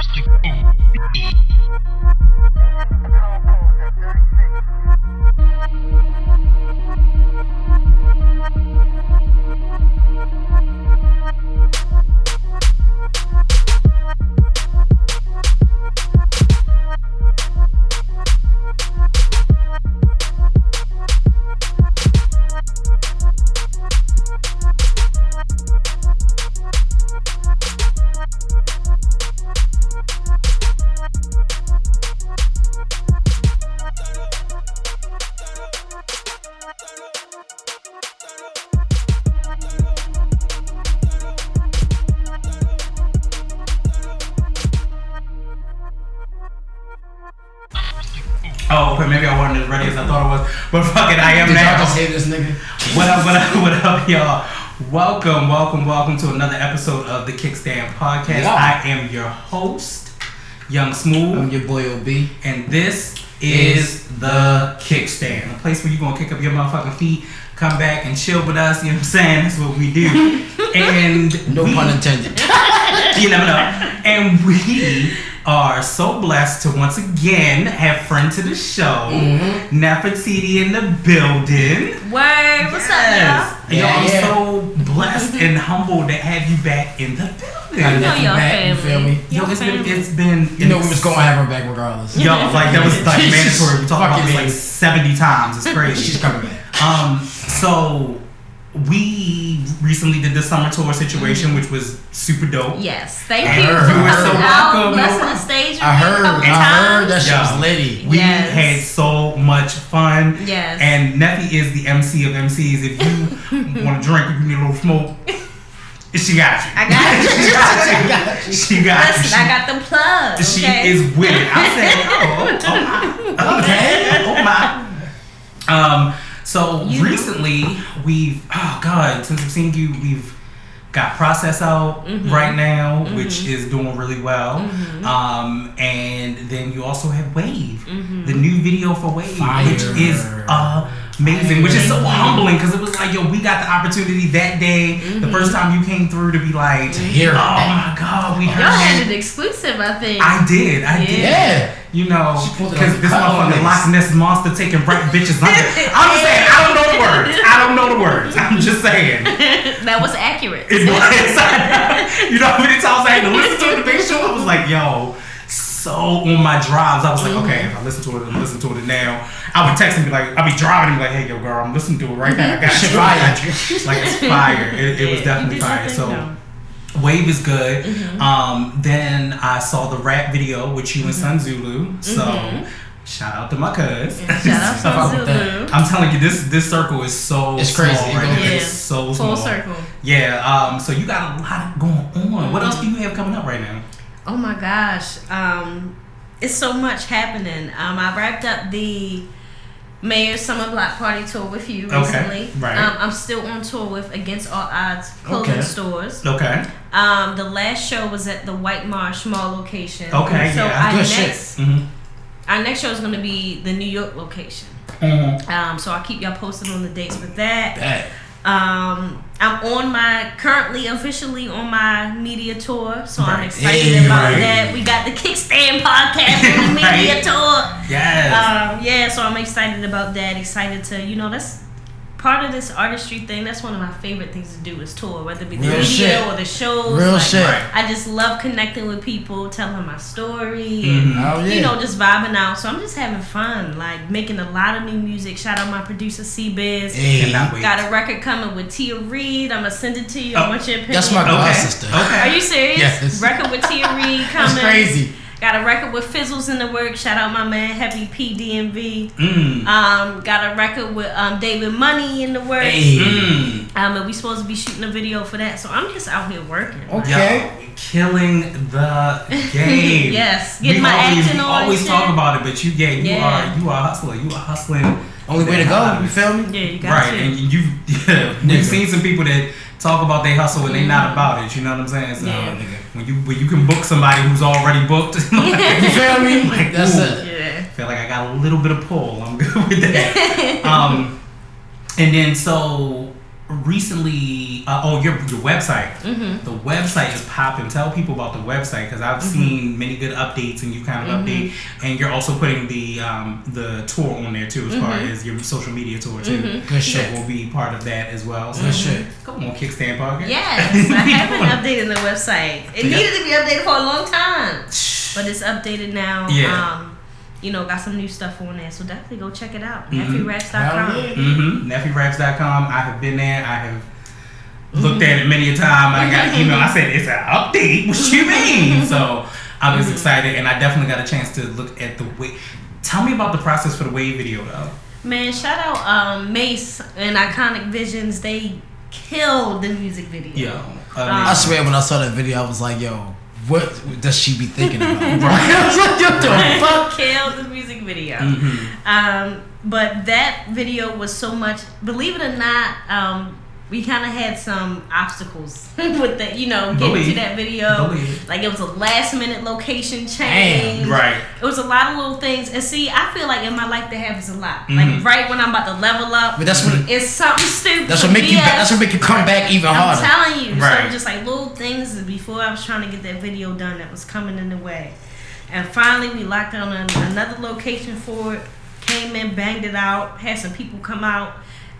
Oh, y'all? Welcome, welcome, welcome to another episode of the Kickstand Podcast. Yeah. I am your host, Young Smooth, I'm your boy OB. and this is the Kickstand, a place where you're gonna kick up your motherfucking feet, come back and chill with us. You know what I'm saying? That's what we do. and No we- pun intended. you never know. And we are so blessed to once again have friend to the show, Mm-hmm. Nefertiti in the building. Word, what's Yes. up, Y'all, Yeah, I'm yeah. so blessed and humbled to have you back in the building. y'all? nothing Y'all back, you feel me? Yo, Y'all it's been, it's been, You know we was gonna have her back regardless. Yo, like that was like mandatory. We talked about Fucking this like 70 times. It's crazy. She's coming back. Um, so we recently did the summer tour situation, which was super dope. Yes, thank I you heard, for you were so welcome. blessing the stage I heard, a couple I heard that shit Yeah. was litty. We Yes. had so much fun. Yes. And Neffy is the MC of MCs. If you want to drink, if you need a little smoke, she got you. I got you. she got you. She got you. Listen, I got the plug. She okay? is with it. I said, oh, oh my. Okay. Oh my. Um, so You- recently we've oh god, since we've seen you, we've got process out Mm-hmm. right now, which is doing really well. Um, and then you also have Wave, Mm-hmm. the new video for Wave, which is amazing, which is so humbling because it was like, yo, we got the opportunity that day, Mm-hmm. the first time you came through to be like, hear oh it. my god, we heard Y'all had an exclusive, I think. I did. I did. Yeah. You know, She pulled it because this the cut motherfucking on Loch Ness monster taking right bitches under. I'm just saying, I don't know the words. I don't know the words. I'm just saying. that was accurate. It was. you know how many times I had to listen to it to make sure? I was like, yo, so on my drives. I was like, okay, if I listen to it, I'm listening to it now. I would text and be like, I'd be driving and be like, hey, yo, girl, I'm listening to it right now. I got you. I got you. Like, it's fire. It, it was definitely fire. So. though. Wave is good. Um, then I saw the rap video with you and Sun Zulu. So shout out to my cuz. Shout out Fuck to. Zulu. I'm telling you, this this circle is so It's small crazy. It right. Yeah. It's so small. Full circle. Yeah. Um. So you got a lot going on. What else do you have coming up right now? Oh my gosh. Um, it's so much happening. Um, I wrapped up the Mayor's Summer Block Party tour with you Okay, recently. right. Um, I'm still on tour with Against All Odds clothing Okay. stores. Okay. Um, the last show was at the White Marsh Mall location. Okay, So yeah. our Good shit. next Mm-hmm. our next show is gonna be the New York location. Mm-hmm. Um, so I'll keep y'all posted on the dates with that. That. Um, I'm on my currently officially on my media tour, so I'm excited Hey, about right. that. We got the Kickstand podcast on the media Right. tour. Yes. Um, yeah, so I'm excited about that. Excited to, you know, that's part of this artistry thing. That's one of my favorite things to do is tour, whether it be the Real media shit. or the shows. Real like, shit. I just love connecting with people, telling my story, Mhm. and Oh yeah. you know, just vibing out. So I'm just having fun, like making a lot of new music. Shout out my producer C Biz. Hey, Got a record coming with Tia Reed. I'm gonna send it to you. Oh, I want your opinion. that's my god Okay. sister. Okay. Are you serious? Yes. Record with Tia Reed coming. That's crazy. Got a record with Fizzles in the work. Shout out my man Heavy P DMV. Mm. Um, got a record with um David Money in the works. Hey. Mm. Um, and we supposed to be shooting a video for that. So I'm just out here working. Okay. Yo, killing the game. yes, We getting my always, acting we on. always and talk shit. about it, but you, yeah, you Yeah. are you are a hustler. You are hustling. Only way to go. You feel me? Yeah, you got Right, to. and you, yeah, Nigga. we've seen some people that talk about they hustle and they not about it. You know what I'm saying? So Yeah. Nigga. when you when you can book somebody who's already booked, like, You feel me? Like, That's ooh. it. Yeah. feel like I got a little bit of pull. I'm good with that. um, and then so recently, uh, oh, your your website. Mm-hmm. The website is popping. Tell people about the website because I've Mm-hmm. seen many good updates and you kind of update, and you're also putting the um, the tour on there too, as far Mm-hmm. as your social media tour too. Good So shit. we'll be part of that as well. So Good shit. come on, Kickstand Podcast. Yes, I have been updating the website. It Yeah. needed to be updated for a long time, but it's updated now. Yeah. Um, you know, got some new stuff on there, so definitely go check it out. Mhm. Hell NephewRex.com. yeah. Mm-hmm. NephewRaps.com. I have been there. I have looked at it many a time. I got an email. I said, it's an update. What you mean? So I was excited, and I definitely got a chance to look at the way. Tell me about the process for the wave video, though. Man, shout out um, Mace and Iconic Visions. They killed the music video. Yo, I um, swear when I saw that video, I was like, yo, what does she be thinking about? I was like, yo, the fuck? Killed the music video. mhm. Um, but that video was so much. Believe it or not, um, we kind of had some obstacles with that. You know, getting Believe. to that video. Believe. Like it was a last minute location change. Damn, Right. It was a lot of little things. And see, I feel like in my life that happens a lot. Mhm. Like right when I'm about to level up, But that's what it's something stupid. that's what make you that's what make you come back even harder. I'm telling you. Right. So just like little things before I was trying to get that video done that was coming in the way. And finally we locked on another location for it, came in, banged it out, had some people come out,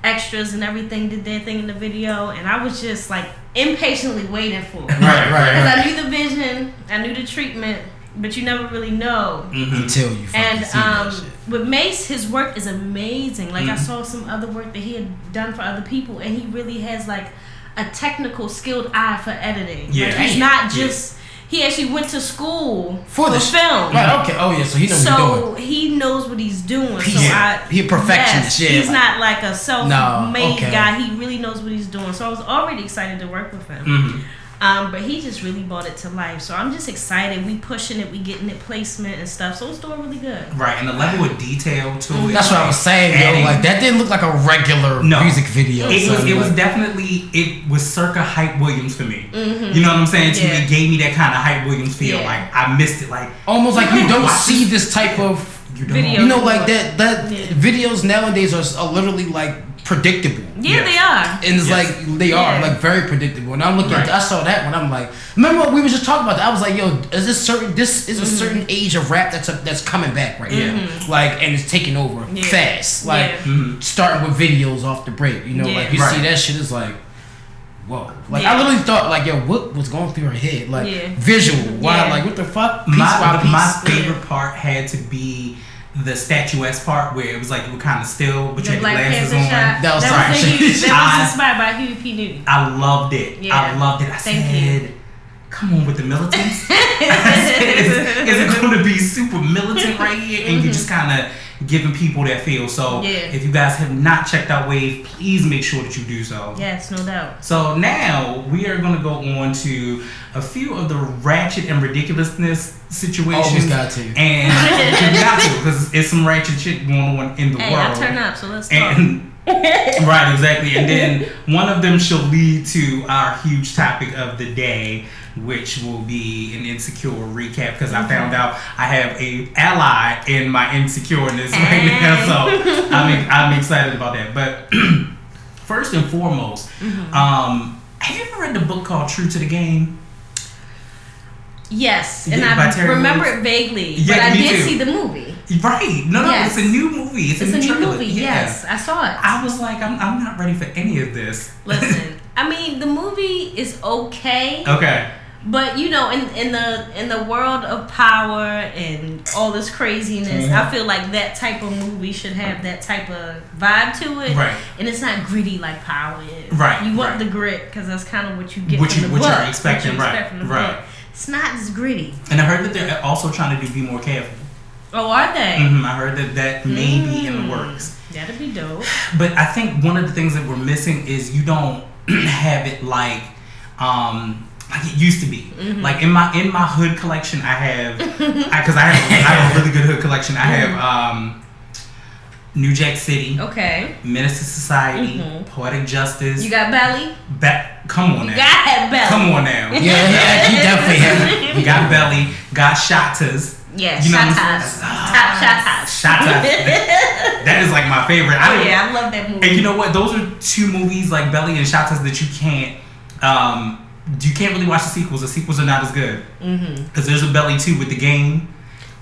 extras and everything did their thing in the video and I was just like impatiently waiting for it. Right, right, Because right. I knew the vision, I knew the treatment, but you never really know. Mhm. Until you fucking And see um, that shit. with Mace, his work is amazing. Like I Mhm. saw some other work that he had done for other people, and he really has like a technical, skilled eye for editing. Yeah. like, he's Damn. not Yeah. He actually went to school For for, the film. Right, okay. Oh yeah, so he knows what he's doing. So he knows what he's doing. So Yeah. I, He a perfectionist, yes, yeah. He's not like a self-made okay. guy. He really knows what he's doing. So I was already excited to work with him. Mhm. Um, but he just really brought it to life. So I'm just excited. We pushing it. We getting it placement and stuff. So it's doing really good. Right, and the level of detail to it. That's what I was saying, Adding- yo. Like that didn't look like a regular No. music video. It was. son, It was definitely. It was circa hype Williams for me. Mhm. You know what I'm saying? To me, it gave me that kind of hype Williams feel. Yeah. Like I missed it. Like almost like you don't see this type of you don't. Video. you know like that that Yeah. videos nowadays are, are literally like predictable Yeah, Yeah. they are. and it's Yes. like they are like very predictable and i'm looking Right. at i saw that one i'm like remember what we were just talking about that i was like yo is this certain this is a Mm-hmm. certain age of rap that's a, that's coming back right Yeah. now like and it's taking over Yeah. fast like Yeah. Mhm. starting with videos off the break you know Yeah. like you Right. see that shit is like Whoa! Like Yeah. I literally thought, like, yo, what was going through her head? Like Yeah. visual. why? Yeah. Like what the fuck? Piece my, by piece. my favorite part had to be the statuesque part where it was like you were kind of still, but you had Black the glasses Panther on. shot. That was that right. was, the huge, that I- was inspired by Huey P. Newton. I loved it. I loved it. I Thank said, you. "Come on with the militants." I said, is, is it going to be super militant right here? And you just kind of giving people that feel. So. Yeah. if you guys have not checked out Wave, please make sure that you do so. yes, no doubt. So now we are going to go on to a few of the ratchet and ridiculousness situations. Almost got to. And you got to because it's some ratchet shit going on in the Hey, world. I turn up, so let's talk. And right, exactly. And then one of them shall lead to our huge topic of the day, which will be an insecure recap. Because I found out I have a ally in my insecureness right now, so I'm I'm excited about that. But first and foremost, um, have you ever read the book called True to the Game? yes, and Yeah, I remember it vaguely, Yeah, but I did too. see the movie. Right? No, no, Yes. it's a new movie. It's, It's a new trailer. movie. Yeah. Yes, I saw it. I was like, I'm, I'm not ready for any of this. Listen, I mean, the movie is okay. Okay. But you know, in, in the in the world of power and all this craziness, Mhm. I feel like that type of movie should have that type of vibe to it, Right. and it's not gritty like Power is. Right, You want right. the grit because that's kind of what you get What from you- the what book. you're expecting, what you right, from the right. book. It's not as gritty. And I heard that they're also trying to do B-More Careful. Oh, are they? hmm I heard that that may be in the Mm, works. That'd be dope. But I think one of the things that we're missing is you don't have it like um like it used to be. Mm-hmm. Like in my in my hood collection, I have because I, have I have a really good hood collection. I have um New Jack City, Okay. Menace to Society, Mhm. Poetic Justice. You got belly. Ba- come on You now. got belly. Come on now. Yeah, yeah, he definitely had. You got Belly, got Shottas. Yeah, You know shot what I'm saying? Top shot tops. That is like my favorite. I Oh yeah, I love that movie. And you know what? Those are two movies like Belly and Shot that you can't. Um, you can't really watch the sequels. The sequels are not as good mm-hmm. because there's a Belly too with the game.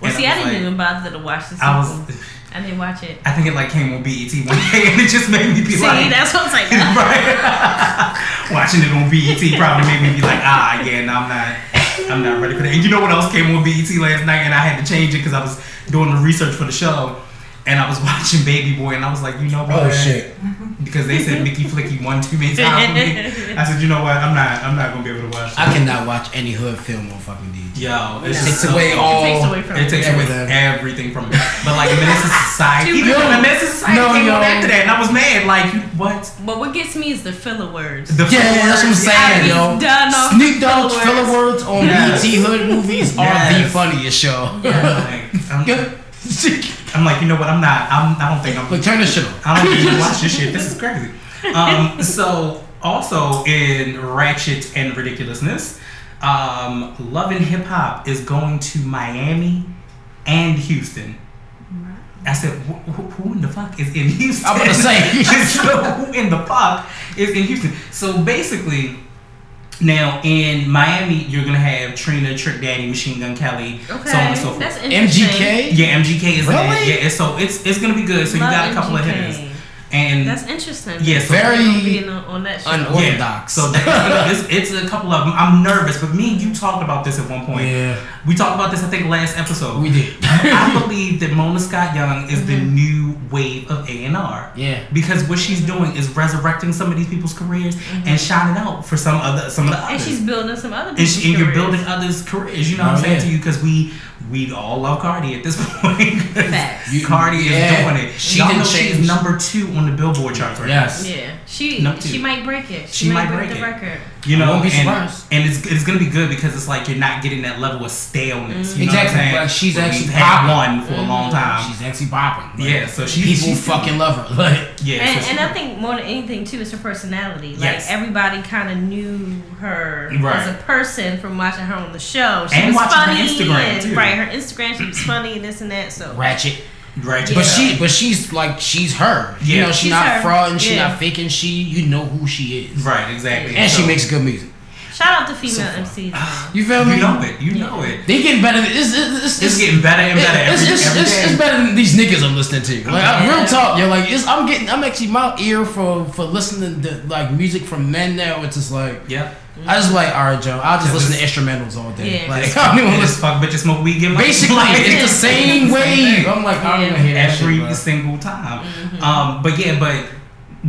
Well, And see, I I didn't like- even bother to watch the sequel. I I, didn't watch it. I think it like came on BET one day, and it just made me be See, like, "See, that's what I was like. right. Watching it on BET probably made me be like, ah, yeah, no, I'm not, I'm not ready for that. And you know what else came on BET last night, and I had to change it because I was doing the research for the show, and I was watching Baby Boy, and I was like, you know oh, what? Oh shit. Because they said Mickey Flicky one too many times for me. I said, you know what? I'm not, I'm not gonna be able to watch. I cannot watch any hood film on fucking DT. Yo, it Takes so- away all. it takes away from It takes away Everything. everything from it. But like Menace to Society, Too even good. the Menace to Society No, came on yo. after that, and I was mad. Like, what? But what gets me is the filler words. The Yeah, that's what I'm saying, Yeah, yo. he's done off Sneak the Dogs filler filler words on Yes. BT Hood movies are the funniest show. Yeah, Like, I'm, like, you know what? I'm not. I'm. I don't think I'm. Look, turn this shit on. I don't even watch this shit. This is crazy. Um, so also in ratchet and ridiculousness, um, Love and Hip Hop is going to Miami and Houston. I said, wh- wh- who in the fuck is in Houston? I'm gonna say. so who in the fuck is in Houston? So basically, now in Miami, you're gonna have Trina, Trick Daddy, Machine Gun Kelly, Okay, so on and so forth. that's. MGK. Yeah, MGK is in Really? it. Yeah, so it's it's gonna be good. So you got a couple of MGK. hitters, and That's interesting. Yeah, so- Very Gonna be in on, on that show. un- yeah, So that, it's, it's a couple of them. I'm nervous, but me and you talked about this at one point. Yeah, We talked about this, I think, last episode. we did. I believe that Mona Scott Young is the Mm-hmm. new wave of A and R. Yeah. Because what she's doing is resurrecting some of these people's careers and shining out for some other some of the Mm-hmm. and she's building some other and, people's she, and you're careers. building others' careers. You know what Oh, I'm saying yeah. to you? Because we we all love Cardi at this point. Facts. You- Cardi yeah. is doing it. She Y'all didn't know she is number two on the Billboard charts right now. Yes. Yeah, she Number two. she might break it. She, She might, might break, break the it. record. You know, won't be and, and it's it's gonna be good because it's like you're not getting that level of staleness. You know Exactly, what I'm saying? like, she's Where actually we've had one for a long mm-hmm. time. She's actually popping. Like, yeah, so she people she's fucking love her. Like, yeah. And, so and I think more than anything too, it's her personality. Like Yes. everybody kind of knew her Right. as a person from watching her on the show. She And was watching her funny, Instagram, and, too. right? Her Instagram, she was funny and this and that. So ratchet. right, But she, but she's like, she's her. You know, she's, She's not her. frauding. She's Yeah. not faking. She, you know who she is. right, exactly. And she makes good music. Shout out to female So. MCs. man. You feel me? You know it. You know Yeah. it. They getting better. It's, it's, it's, It's getting better and better it's, every, it's, every it's, day. it's better than these niggas I'm listening to. Like Yeah. real talk, yo. Like it's, I'm getting, I'm actually my ear for for listening to like music from men now. It's just like yeah. I just like, all right, Joe. I'll just Yeah, listen to instrumentals all day. Yeah. Like It's I don't even fuck, it's listen. fuck bitches smoke weed get. Basically, Like, it's the same Same wave. I'm like, I don't Yeah. even hear that every shit, bro. single time. Um, but yeah, but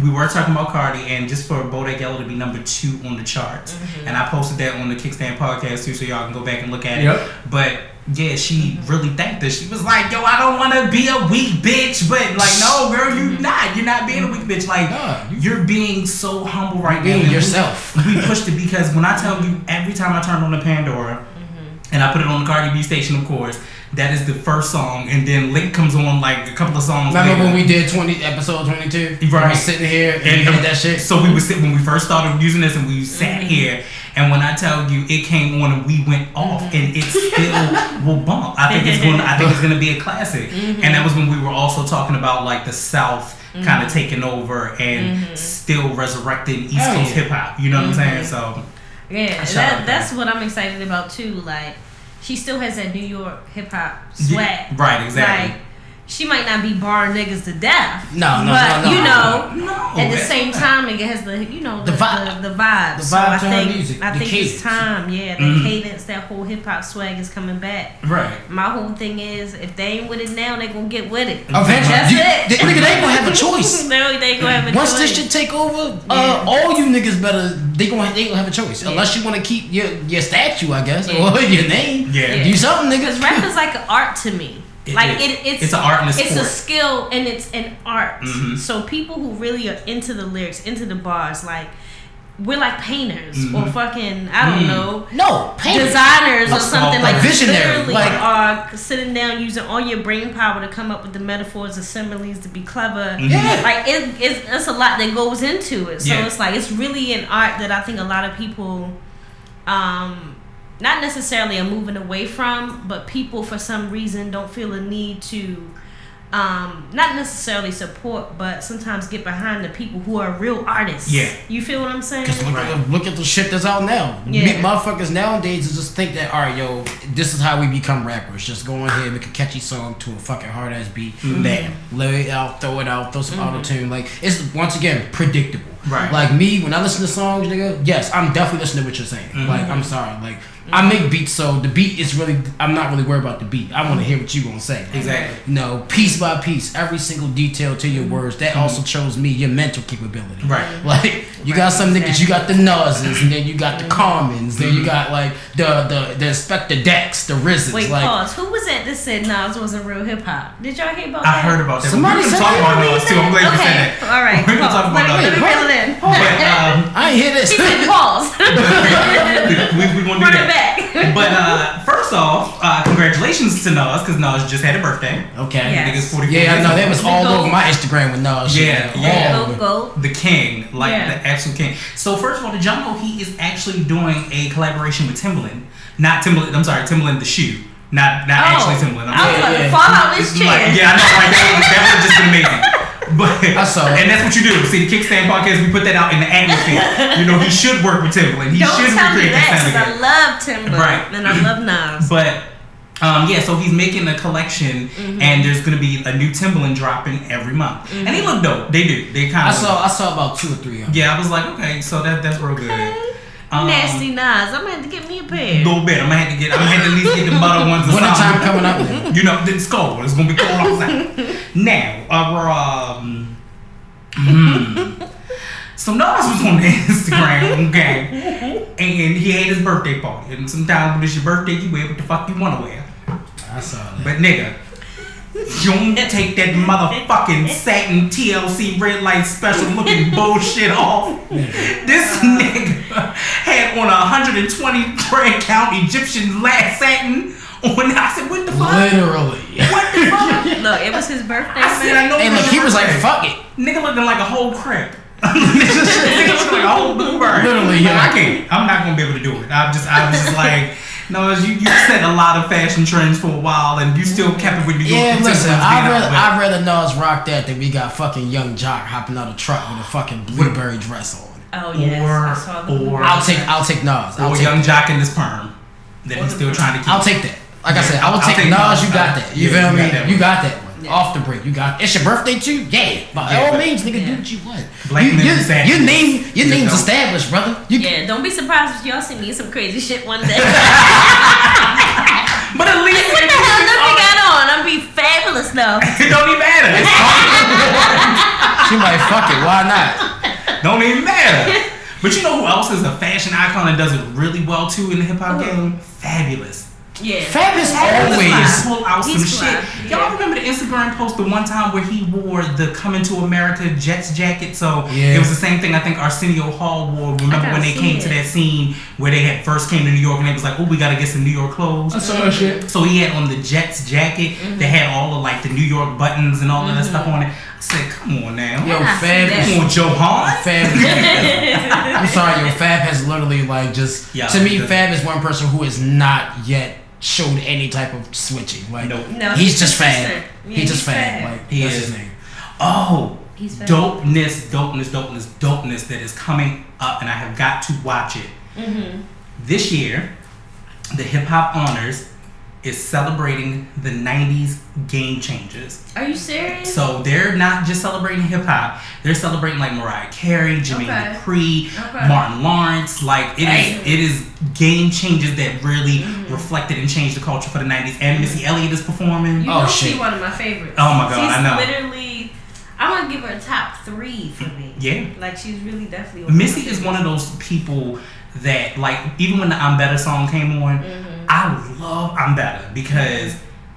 we were talking about Cardi, and just for Bodak Yellow to be number two on the charts, mm-hmm. and I posted that on the Kickstand podcast too, so y'all can go back and look at Yep. it. But yeah, she really thanked us. She was like, "Yo, I don't want to be a weak bitch," but like, no, girl, you're mm-hmm. not. You're not being a weak bitch. Like, Nah, you- you're being so humble right now. being And we- yourself. We pushed it because when I tell you, every time I turned on the Pandora, mm-hmm. and I put it on the Cardi B station, of course. That is the first song, and then Link comes on like a couple of songs. Remember later. when we did 20 episode 22? We Right. was sitting here and, And we that shit. So we were sitting when we first started using this, and we sat Mm-hmm. here. And when I tell you, it came on and we went off, Mm-hmm. and it still will bump. I think it's going. I think it's going to be a classic. Mm-hmm. And that was when we were also talking about like the South Mm-hmm. kind of taking over and still resurrecting East Hell Coast yeah. hip hop. You know what I'm saying? So Yeah, and Shout out that, that's what I'm excited about too. Like, she still has that New York hip hop swag. right, exactly. Like, she might not be barring niggas to death. No, no, but, no, no. you know, no, at the same time, it has the you know the, The vibe. the, the vibe. The so vibe I to her think music, I the think cadence. it's time. Yeah, the Mhm. cadence, that whole hip hop swag is coming back. right. My whole thing is, if they ain't with it now, they gonna get with it. Eventually, That's you, it. They, nigga, they gonna have a choice. no, they gonna have a Once choice. this shit take over, uh, Yeah. all you niggas better they gonna they gonna have a choice. Yeah. Unless you want to keep your your statue, I guess, Yeah. or your name. Yeah. Yeah. Do something, Because niggas. rap is like an art to me. It like it, it's It's an art and a it's a skill and it's an art. Mhm. So people who really are into the lyrics, into the bars, like we're like painters or Mhm. fucking I don't Mm. know No, paint. designers or something like Like visionary, like- are sitting down using all your brain power to come up with the metaphors and similes to be clever. Mhm. Yeah. Like it, it's, it's a lot that goes into it. So Yeah. it's like it's really an art that I think a lot of people, um, not necessarily a moving away from, but people for some reason don't feel a need to um, not necessarily support, but sometimes get behind the people who are real artists. Yeah. You feel what I'm saying? Cause look, Right. at, look at the shit that's out now. Yeah. Motherfuckers nowadays just think that, all right, yo, this is how we become rappers. Just go in here, make a catchy song to a fucking hard ass beat, Mm-hmm. bam, lay it out, throw it out, throw some auto tune. Like it's once again predictable. Right. Like me, when I listen to songs, nigga, yes, I'm definitely listening to what you're saying. Mm-hmm. Like I'm sorry, like I make beats, so the beat is really. I'm not really worried about the beat. I want to hear what you gonna say. Exactly. You know, piece by piece, every single detail to your words. That mm-hmm. also shows me your mental capability. Right. Like you got some niggas, you got the Nas's, and then you got the mm-hmm. Commons, then you mm-hmm. got like the the the Inspectah Decks, the Rizzes. Wait, like pause. Who was that that said Nas wasn't real hip hop? Did y'all hear about I that? I heard about that. Somebody We're gonna said talk about those too. I'm glad you said Okay, that. all right. We're gonna pause. talk about let, those. let me reel it in. But um, I ain't hear this. He said pause. we, we gonna do Run it that. Back. But uh, first off, uh, congratulations to Nas because Nas just had a birthday. okay. Yeah. Nigga's 44 Yeah, I know. That was all goat. over my Instagram with Nas. Yeah, yeah. over. Go, go. the king, like Yeah. the absolute king. So first of all, the y'all he is actually doing a collaboration with Timbaland? Not Timbaland. I'm sorry, Timberland the shoe. Not not Oh, actually Timbaland. I'm I was sorry. Yeah, to yeah. fall out this chair. Like, yeah, I know, right? That would that would just been amazing. But I saw and that's what you do. See, the Kickstand podcast, we put that out in the atmosphere. you know, he should work with Timbaland. He Don't should tell me recreate that that sound 'cause I love Timber Right. and I love Nas. But um, yeah, so he's making a collection, Mm-hmm. and there's gonna be a new Timberland dropping every month, and Mm-hmm. they look dope. They do. They kind of. I of. saw I saw about two or three of them. Yeah, I was like, okay, so that that's real good. Okay. Um, Nasty Nas. I'm gonna have to get me a pair. little bit. I'm gonna have to get. I'm gonna have to at least get the butter ones. or Winter time coming up. Then. You know, it's cold. It's gonna be cold outside. now, uh, um, hmm. So Nas was on Instagram, okay, and he had his birthday party. And sometimes when it's your birthday, you wear what the fuck you wanna wear. I saw that. But nigga, you don't take that motherfucking satin TLC red light special looking bullshit off. This nigga had on a 120 brand count Egyptian last satin on. I said, what the fuck? Literally. What the fuck? Look, it was his birthday. I said, I know. Hey, it look, he was like, "Fuck it." Nigga looking like a whole crib. nigga looking like a whole bluebird. Literally, yeah. I can't. I'm not gonna be able to do it. I'm just, I was just like, no, you you set a lot of fashion trends for a while, and you still kept it with New York. Yeah, Timberlands listen, being I'd out, rather, but- I'd rather Nas rock that than we got fucking Young Joc hopping out of truck with a fucking blueberry dress on. Oh yes, Or- I saw the or- I'll take I'll take Nas. I'll or take, Young Joc in this perm that he's still trying to keep. I'll take that. Like I said, I will I'll take, take Nas. Nas. You got that. You Yeah, feel you me? got that you got that one. Yeah. Off the break. You got. It's your birthday too. Yeah. By Yeah, all but- means, nigga, Yeah. do what you want. Black you, you, your name, your You name's know. established, brother. You, Yeah, don't be surprised if y'all see me some crazy shit one day. But at least what the hell nothing got on? I'm be fabulous though. it don't even matter. It's She might fuck it. Why not? don't even matter. But you know who else is a fashion icon and does it really well too in the hip hop game? Fabulous. Yeah. Fab is Fabulous always. pull out some He's shit. fly. Y'all Yeah. remember the Instagram post the one time where he wore the Coming to America Jets jacket? So Yeah. it was the same thing I think Arsenio Hall wore. Remember when they came it. to that scene where they had first came to New York and they was like, oh, we gotta get some New York clothes. I saw that shit. So he had on the Jets jacket Mm-hmm. that had all of like the New York buttons and all of that stuff on it. I said, come on now. Yo, I Fab that. is Come on, Joe Hahn. Fab. I'm sorry, yo. Fab has literally like just Yeah, to me. Fab is one person who is not yet showed any type of switching. Like Nope. No, he's, he's just Fab. consistent. Yeah, he's just he's Fab. Fab. Like He that's is. his name. Oh, He's fab. dopeness, dopeness, dopeness, dopeness that is coming up, and I have got to watch it. Mm-hmm. This year, the Hip Hop Honors is celebrating the 90s game changers. Are you serious? So they're not just celebrating hip hop, they're celebrating like Mariah Carey, Jermaine Okay. Dupri, Okay. Martin Lawrence. Like it is, Damn. it is game changes that really Mm-hmm. reflected and changed the culture for the 90s. And Missy Elliott is performing. You Oh, know shit. she's one of my favorites. Oh, my God, she's I know. Literally, I'm gonna give her a top three for me. Yeah. Like she's really definitely. One Missy of my is one of those people that like even when the I'm Better song came on, Mm-hmm. I love I'm Better because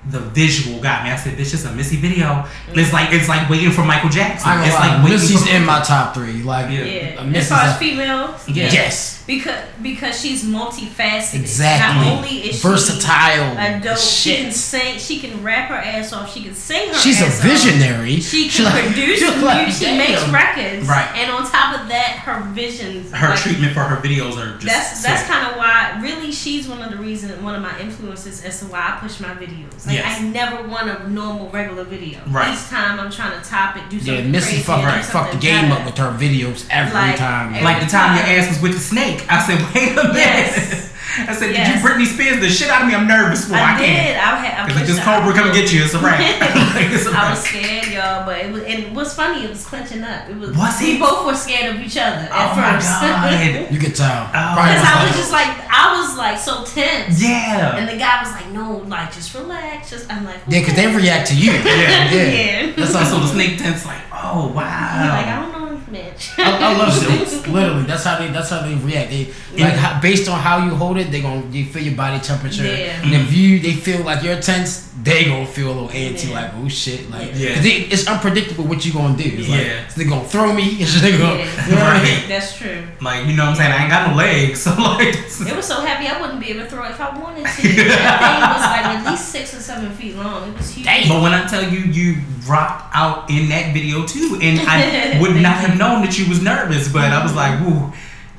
the visual got me. I said, this is a Missy video. It's like it's like waiting for Michael Jackson. I It's ain't gonna like lie, waiting Missy's for in my top three. Like Yeah. Yeah. As Missy's far as a- females. Yeah. yes. Because because she's multifaceted. Exactly. Not only is Versatile she a dope, she can sing, she can rap her ass off, she can sing her She's a ass off. visionary. She She can like- produce she and like, she damn. makes records. Right. And on top of that, her visions. Her like, treatment for her videos are just. That's that's kind of why really she's one of the reasons one of my influences as to why I push my videos. Like Yes. I never want a normal regular video. Right. Each time I'm trying to top it, do Yeah, something Missy crazy, fucked, do fucked the game better. up with her videos every Like, time. every- Like the time your ass was with the snake, I said, "Wait a minute." Yes. I said, "Did Yes. you Britney Spears the shit out of me? I'm nervous. Well, I, I can't." did. I had. I Because if pushed this cobra come and get you, it's a wrap. Like, it's a I wrap. was scared, y'all, but it was and what's funny, it was clenching up. It was, Was we it? both were scared of each other at Oh my first. god. You could tell. Oh. Because I was just like I was like so tense. Yeah. And the guy was like, No, like just relax. Just I'm like Yeah, because they react to you. Yeah. Yeah. That's also the snake tent's like, oh He like, I wow. don't know this bitch. I, I love snakes. Literally, that's how they. That's how they react. They like how, based on how you hold it, they gonna they feel your body temperature. Yeah. And if you they feel like you're tense, they gonna feel a little antsy. Yeah. Like oh shit. Like Yeah. 'cause they, it's unpredictable what you gonna do. It's like Yeah. they gonna throw me? Is they gonna? Yeah. You know what I mean? Right. That's true. Like you know what I'm saying? I ain't got no legs, so like. It was so heavy I wouldn't be able to throw it if I wanted to. that thing was like at least six or seven feet long. It was huge. Damn. But when I tell you you rocked out in that video too, and I would not have known that you was nervous, but I was like, whoo,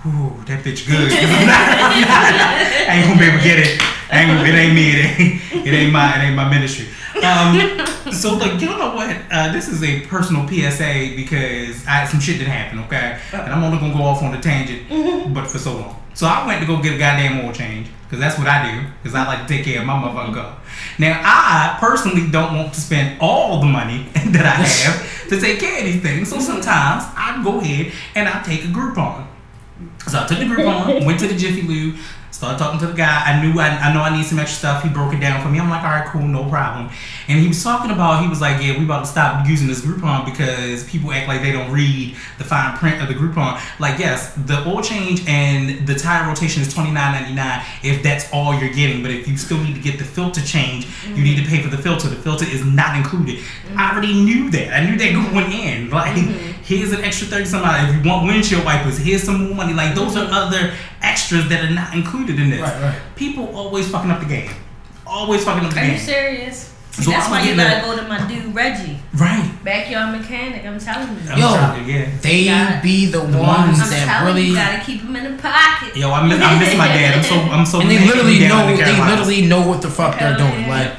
whoo, that bitch good. 'Cause I'm not- I'm not- I ain't gonna be able to get it. I ain't, gonna- it ain't me. It ain't. It ain't my. It ain't my ministry. Um, so like, you know what? Uh, this is a personal PSA because I had some shit that happened. Okay, and I'm only gonna go off on a tangent, but for so long. So I went to go get a goddamn oil change because that's what I do because I like to take care of my motherfucking car. Now I personally don't want to spend all the money that I have to take care of these things. So mm-hmm. sometimes I go ahead and I take a Groupon. So I took the Groupon, went to the Jiffy Lube, started talking to the guy. I knew I, I know I need some extra stuff. He broke it down for me. I'm like, all right, cool, no problem. And he was talking about, he was like, yeah, we about to stop using this Groupon because people act like they don't read the fine print of the Groupon. Like, yes, the oil change and the tire rotation is $29.99 if that's all you're getting. But if you still need to get the filter change, you need to pay for the filter. The filter is not included. I mm-hmm. already knew that. I knew that going in. Like, mm-hmm. Here's an extra 30 some odd. If you want windshield wipers, here's some more money. Like, those are other extras that are not included in this. Right, right. People always fucking up the game. Always fucking up the game. Are you serious? So That's I why you gotta go to my dude Reggie, Right. backyard mechanic. I'm telling you. I'm yo to, yeah. They Yeah. be the, The ones ones- that really. you, you gotta keep them in the pocket. Yo, I miss, I miss my dad. I'm so I'm so. and they literally know. the They literally know what the fuck they're doing. yeah. Like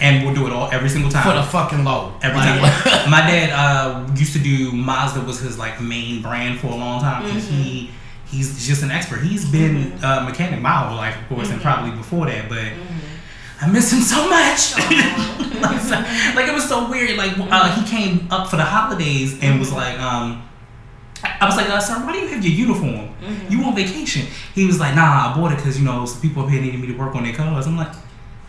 and we'll do it all every single time. for the fucking low. Every Like, time. My dad uh, used to do Mazda was his like main brand for a long time. Mm-hmm. he he's just an expert. He's been a mechanic my whole life, of course, Mm-hmm. and probably before that. But I miss him so much. like, like, it was so weird. Like uh, he came up for the holidays and Mm-hmm. was like, um, I was like, uh, sir, why do you have your uniform? Mm-hmm. You on vacation? He was like, nah, I bought it because you know some people up here needed me to work on their cars. I'm like.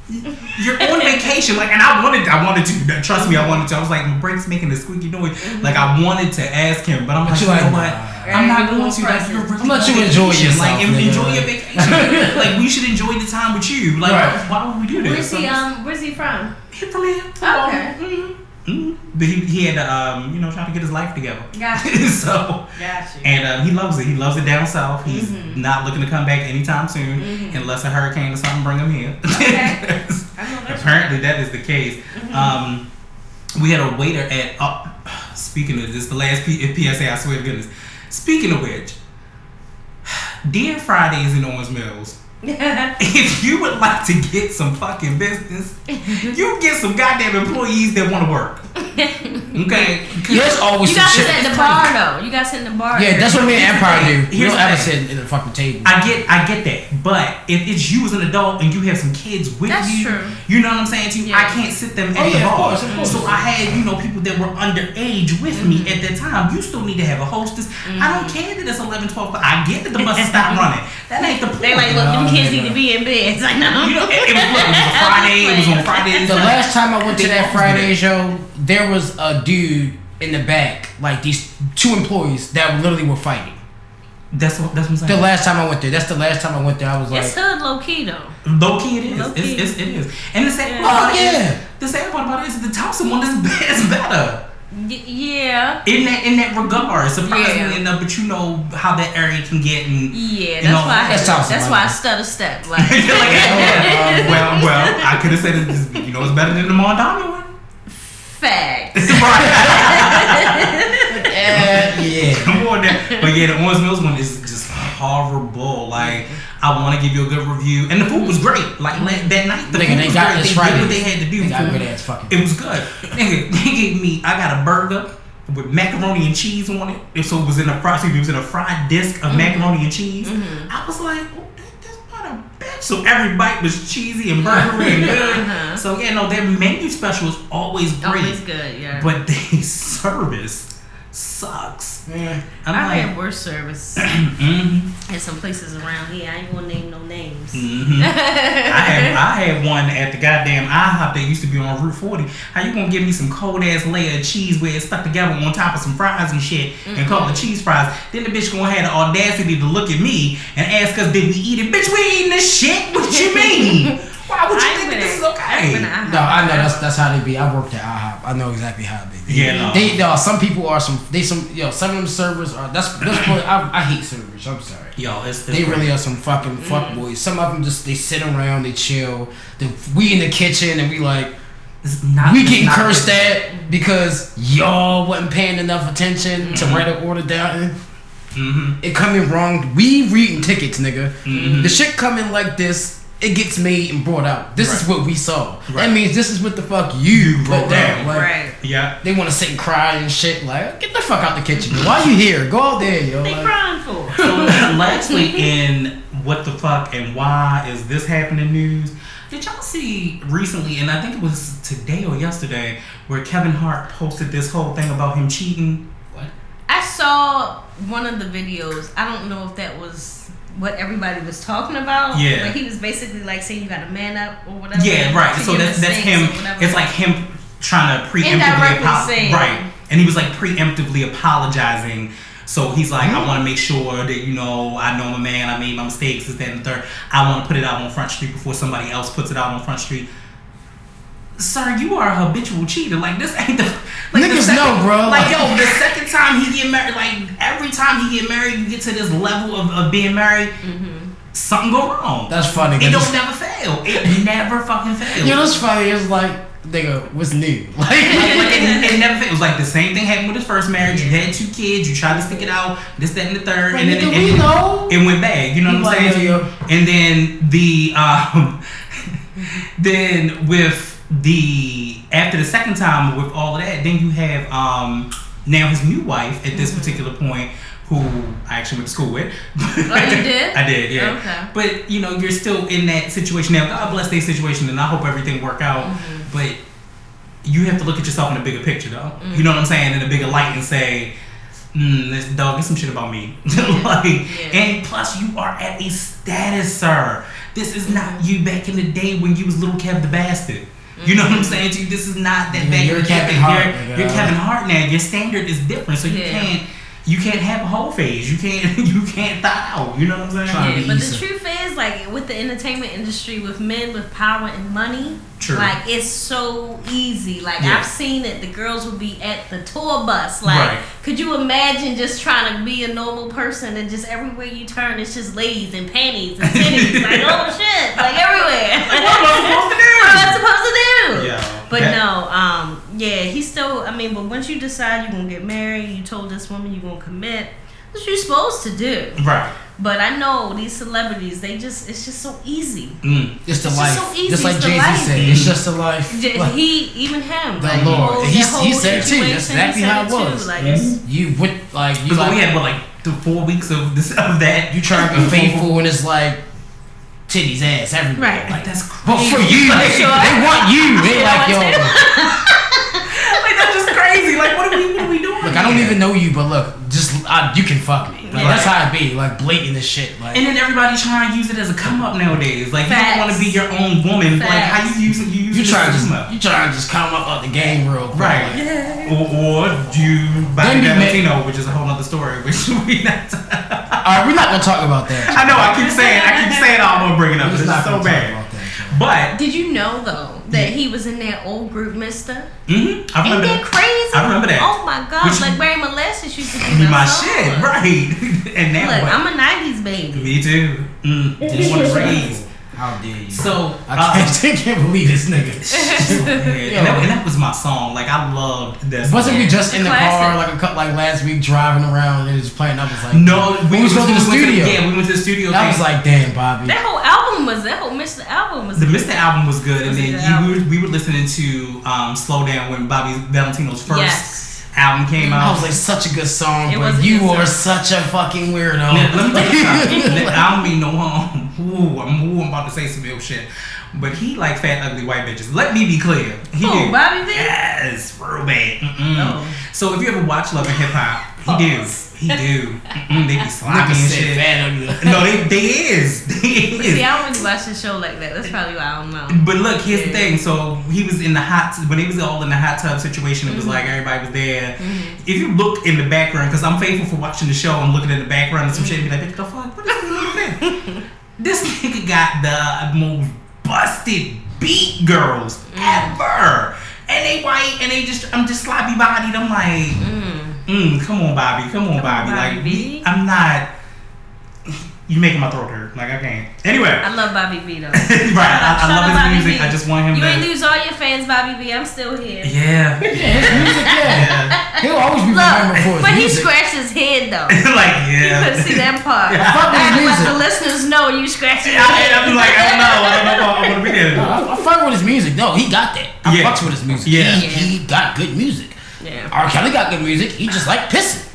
You're on vacation, like, and I wanted, I wanted to. Trust me, I wanted to. I was like, my brake's making a squeaky noise. Like, I wanted to ask him, but I'm But like, you you like, what? nah. I'm not going to. Like, you're really I'm let on you enjoy vacation. yourself, Like, nigga. enjoy your vacation. like, we should enjoy the time with you. Like, Right. why would we do this? Where's he? Um, where's he from? he from here. Okay. Mhm. Mhm. But he, he had to, um, you know, trying to get his life together. Gotcha. so, and um, he loves it. He loves it down south. He's Mhm. not looking to come back anytime soon, Mhm. unless a hurricane or something bring him here. Okay. I know that's Apparently, that is the case. Mhm. Um, we had a waiter at. Uh, speaking of this, the last P- PSA. I swear to goodness. Speaking of which, dear Fridays in Owings Mills. If you would like to get some fucking business, you get some goddamn employees that want to work. Okay. There's always You some got to shit. sit in the bar though. You got to sit in the bar. Yeah, that's what me and Empire do. We Here's don't the ever thing. sit in the fucking table. I get, I get that, but if it's you as an adult and you have some kids with That's you, true. you know what I'm saying to you. I can't sit them Oh, at the yeah, of bar. course, of course. So I had, you know, people that were underage with me Mm-hmm. at that time. You still need to have a hostess. I don't care that it's 11, 12. But I get that the bus is not running. That ain't the point. They like, look, them No, kids no, need to be in bed. It's like, no. you know, it, it was look, it was a Friday. It was on Friday. The last time I went to that Friday show, there was a dude in the back, like these two employees that literally were fighting. That's what. That's what I'm saying. The last time I went there, that's the last time I went there. I was like, It's hood low key though. Low key, it is. Key. It's, it's, it is. And the sad Yeah. part about Oh, it is- yeah. the sad part about it is the Thompson one is, is better. Y- yeah. In that in that regard, surprisingly Yeah. enough, but you know how that area can get and Yeah, that's You know, why. I, that sounds that's why I stutter step. Like, like, "Oh, uh, well, well, I could have said it. is- You know, it's better than the Mondawmin one. facts. Yeah, yeah. Come on, now. but yeah, the Owings Mills one is just horrible. Like, I want to give you a good review, and the food was great. Like that night, the Nigga, food they was got great. They right. did what they had to do. They got good ass fucking. It was good. Nigga, they gave me. I got a burger with macaroni and cheese on it. And So it was in a fried. It was in a fried disc Mm-hmm. of macaroni and cheese. I was like, oh, that, that's not a bitch. So every bite was cheesy and burgery and good. Uh-huh. So yeah, no, their menu special is always great, Always good. Yeah. but the service sucks. Yeah. I'm I like, had worse service mm-hmm, in some places around here. I ain't gonna name no names. mm-hmm. I had I had one at the goddamn IHOP that used to be on Route 40. How you gonna give me some cold ass layer of cheese where it's stuck together on top of some fries and shit and call it cheese fries? Then the bitch gonna have the audacity to look at me and ask us did we eat it? Bitch, we eating this shit. What you mean? Why would you I think been that this is at- I been okay? at No, I know that's that's how they be. I worked at IHOP. I know exactly how they be. Yeah, no. They, no, some people are some. They some. Yo, some of them servers are. That's that's what I, I hate servers. I'm sorry. Yo, it's, it's They great. really are some fucking fuck boys. Some of them just they sit around, they chill. They, we in the kitchen and we like not, we it's getting not- cursed at because y'all wasn't paying enough attention to Mm-hmm. write an order down. Mhm. It coming wrong. We reading tickets, nigga. Mhm. The shit coming like this. It gets made and brought out. This is what we saw. Right. That means this is what the fuck you wrote put down. down. Like, right. Yeah. They want to sit and cry and shit. Like, get the fuck out the kitchen. Why you here? Go out there, yo. They Like, crying for. So lastly, in what the fuck and why is this happening news? Did y'all see recently, and I think it was today or yesterday, where Kevin Hart posted this whole thing about him cheating? What? I saw one of the videos. I don't know if that was what everybody was talking about. Yeah. But he was basically like saying you got to man up or whatever. Yeah, right. So that's that's him. It's like him trying to preemptively apologize. Right. And he was like preemptively apologizing. So he's like, I want to make sure that you know I know I'm a man. I made my mistakes. This, that, and the third. I want to put it out on Front Street before somebody else puts it out on Front Street. Sir, you are a habitual cheater. Like this ain't the like the Niggas second- know, bro. Like yo, the second time he get married, like every time he get married, you get to this level of, of being married, something go wrong. That's funny. It don't it's- never fail. It never fucking fails. You know what's funny? It's like, nigga, what's new? Like, like, it, it never failed. It was like the same thing happened with his first marriage. You had two kids. You tried to stick it out. This, that, and the third, Like, and then nigga, it, we it, know. it went bad. You know what I'm saying? yo, yo. And then the um, then with the after the second time with all of that, then you have um now his new wife at this particular point. Who I actually went to school with. Oh, you did? I did, yeah. Okay. But you know, you're still in that situation now. God bless their situation, and I hope everything work out. Mm-hmm. But you have to look at yourself in a bigger picture, though. You know what I'm saying? In a bigger light, and say, mm, "This dog, get some shit about me." like, Yeah. and plus, you are at a status, sir. This is not you back in the day when you was little Kev the bastard. You know what I'm saying to you? This is not that Yeah, back you're in the Kevin. Hart, You're, you're Kevin Hart now. Your standard is different, so you Yeah. can't. You can't have a whole phase. You can't. You can't thigh out. You know what I'm saying? Yeah, but the truth is, like with the entertainment industry, with men with power and money, True. like it's so easy. Like Yeah. I've seen it. The girls will be at the tour bus. Like, Right. could you imagine just trying to be a normal person and just everywhere you turn, it's just ladies and panties and titties, like oh shit, like everywhere. What am I supposed to do? What am I supposed to do? Yeah. But no, um, yeah, he's still. I mean, but once you decide you're gonna get married, you told this woman you're gonna commit. That's what you're supposed to do. Right. But I know these celebrities, they just it's just so easy. Mm. It's the It's just life. so easy, Just like it's Jay Z said, it's just a life. J- Like, He even him, The like, Lord. whole- He- he said it too. That's situation, he exactly said how it too. was. Like it's, you would like you Because like we had what like the four weeks of this of that. you try to be faithful and it's like titties ass everywhere. Right. Like that's crazy. But for you, like, Sure. they want you. They like yo. like that's just crazy. Like what are we what are we doing? Look, I don't even know you, but look, just I, you can fuck me. Like, Yeah. That's how it be. Like blatant as shit. Like And then everybody trying to use it as a come up nowadays. Like you Facts. don't want to be your own woman. Like how you use it? You use you try to just come up. you try to just come up out the game real quick. Right. Like, Or, or do you buy Then Valentino, which is a whole other story. Which we not. all right, we're not gonna talk about that. I know. I keep saying. I keep saying. I'm gonna bring it up. We're But just it's not so bad. about that. But Did you know though that he was in that old group, Mista? mhm, I Ain't remember that that. crazy? I remember that. Oh my god! Which- like Barry Molested used to be Be my song. shit, right? and now Look, what? I'm a '90s baby. Me too. Mm, born and raised. How dare you? So I uh, can't, I can't believe this nigga. and, that, and that was my song. Like I loved that. Wasn't we just in the Classic. car like a couple like last week driving around and it was playing? I was like, No, we was going to the we went studio. yeah, we went to the studio. And I was like, damn, Bobby. That whole album was that whole Mr. album was The Mr. album was good, and then it you, we, were, we were listening to um, "Slow Down" when Bobby Valentino's first Yes. album came out. I was like, such a good song, It but you are song. such a fucking weirdo. Now, let me tell you something. I don't mean no harm. Ooh, I'm, ooh, I'm about to say some ill shit. But he like fat, ugly white bitches. Let me be clear. He Who, do. Bobby V? Yes, real bad. Oh. So if you ever watch Love and Hip Hop, he do. He do. Mm-mm, they be sloppy and shit. fat ugly. No, they, they is. They is. see, I don't really watch the show like that. That's probably why I don't know. But look, here's the thing. So he was in the hot when they was all in the hot tub situation. It was Mm-hmm. like everybody was there. If you look in the background, because I'm faithful for watching the show, I'm looking in the background and some shit. And be like, "Bitch, the fuck? What is this little thing?" This nigga got the most busted beat girls Mm. ever, and they white and they just I'm just sloppy bodied. I'm like, mm, come on, Bobby, come on, Come Bobby. Bobby like B. I'm not. You making my throat hurt. Like I can't. Anyway. I love Bobby V though. right, I, I love his Bobby music. V. I just want him You to. ain't lose all your fans, Bobby V. I'm still here. Yeah, Yeah, his music, yeah. yeah. He'll always be remembered for Look, his but he music. scratched his head though. like yeah, You yeah. couldn't see that part. Yeah. Fuck with I had his to let the listeners know you scratching your I, head. I'm like I don't know. I don't know. if I want to be there. No, I, I fuck with his music. No, he got that. I Yeah. fucks with his music. Yeah. He, he got good music. Yeah. R. Kelly got good music. He just like pissing.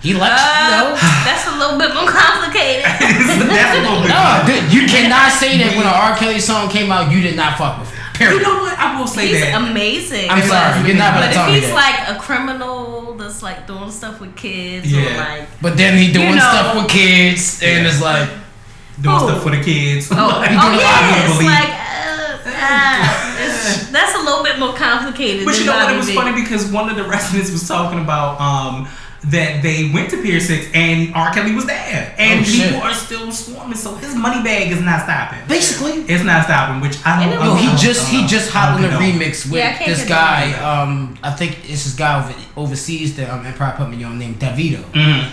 He likes, you Uh, know. that's a little bit more complicated. That's a little bit. No, dude, you cannot say that when an R. Kelly song came out, you did not fuck with him. You know what? I will say He's that. amazing. I'm sorry, you're not But if he's that. like a criminal that's like doing stuff with kids or Yeah. like But then he doing You know. stuff with kids, and Yeah. it's like, doing Who? stuff for the kids. oh, Like, oh doing a lot of yeah, it's like uh, uh, it's, that's a little bit more complicated. But than you know what? It was V. funny because one of the residents was talking about um, that they went to Pier Six and R. Kelly was there, and Oh, people are still swarming. So his money bag is not stopping. basically. It's not stopping, which I And don't. it I No, don't he just I he don't just know. hopped in a I remix with Yeah, this guy. Um, I think it's this guy over, overseas that um, Empire put me on named Davido. Mhm.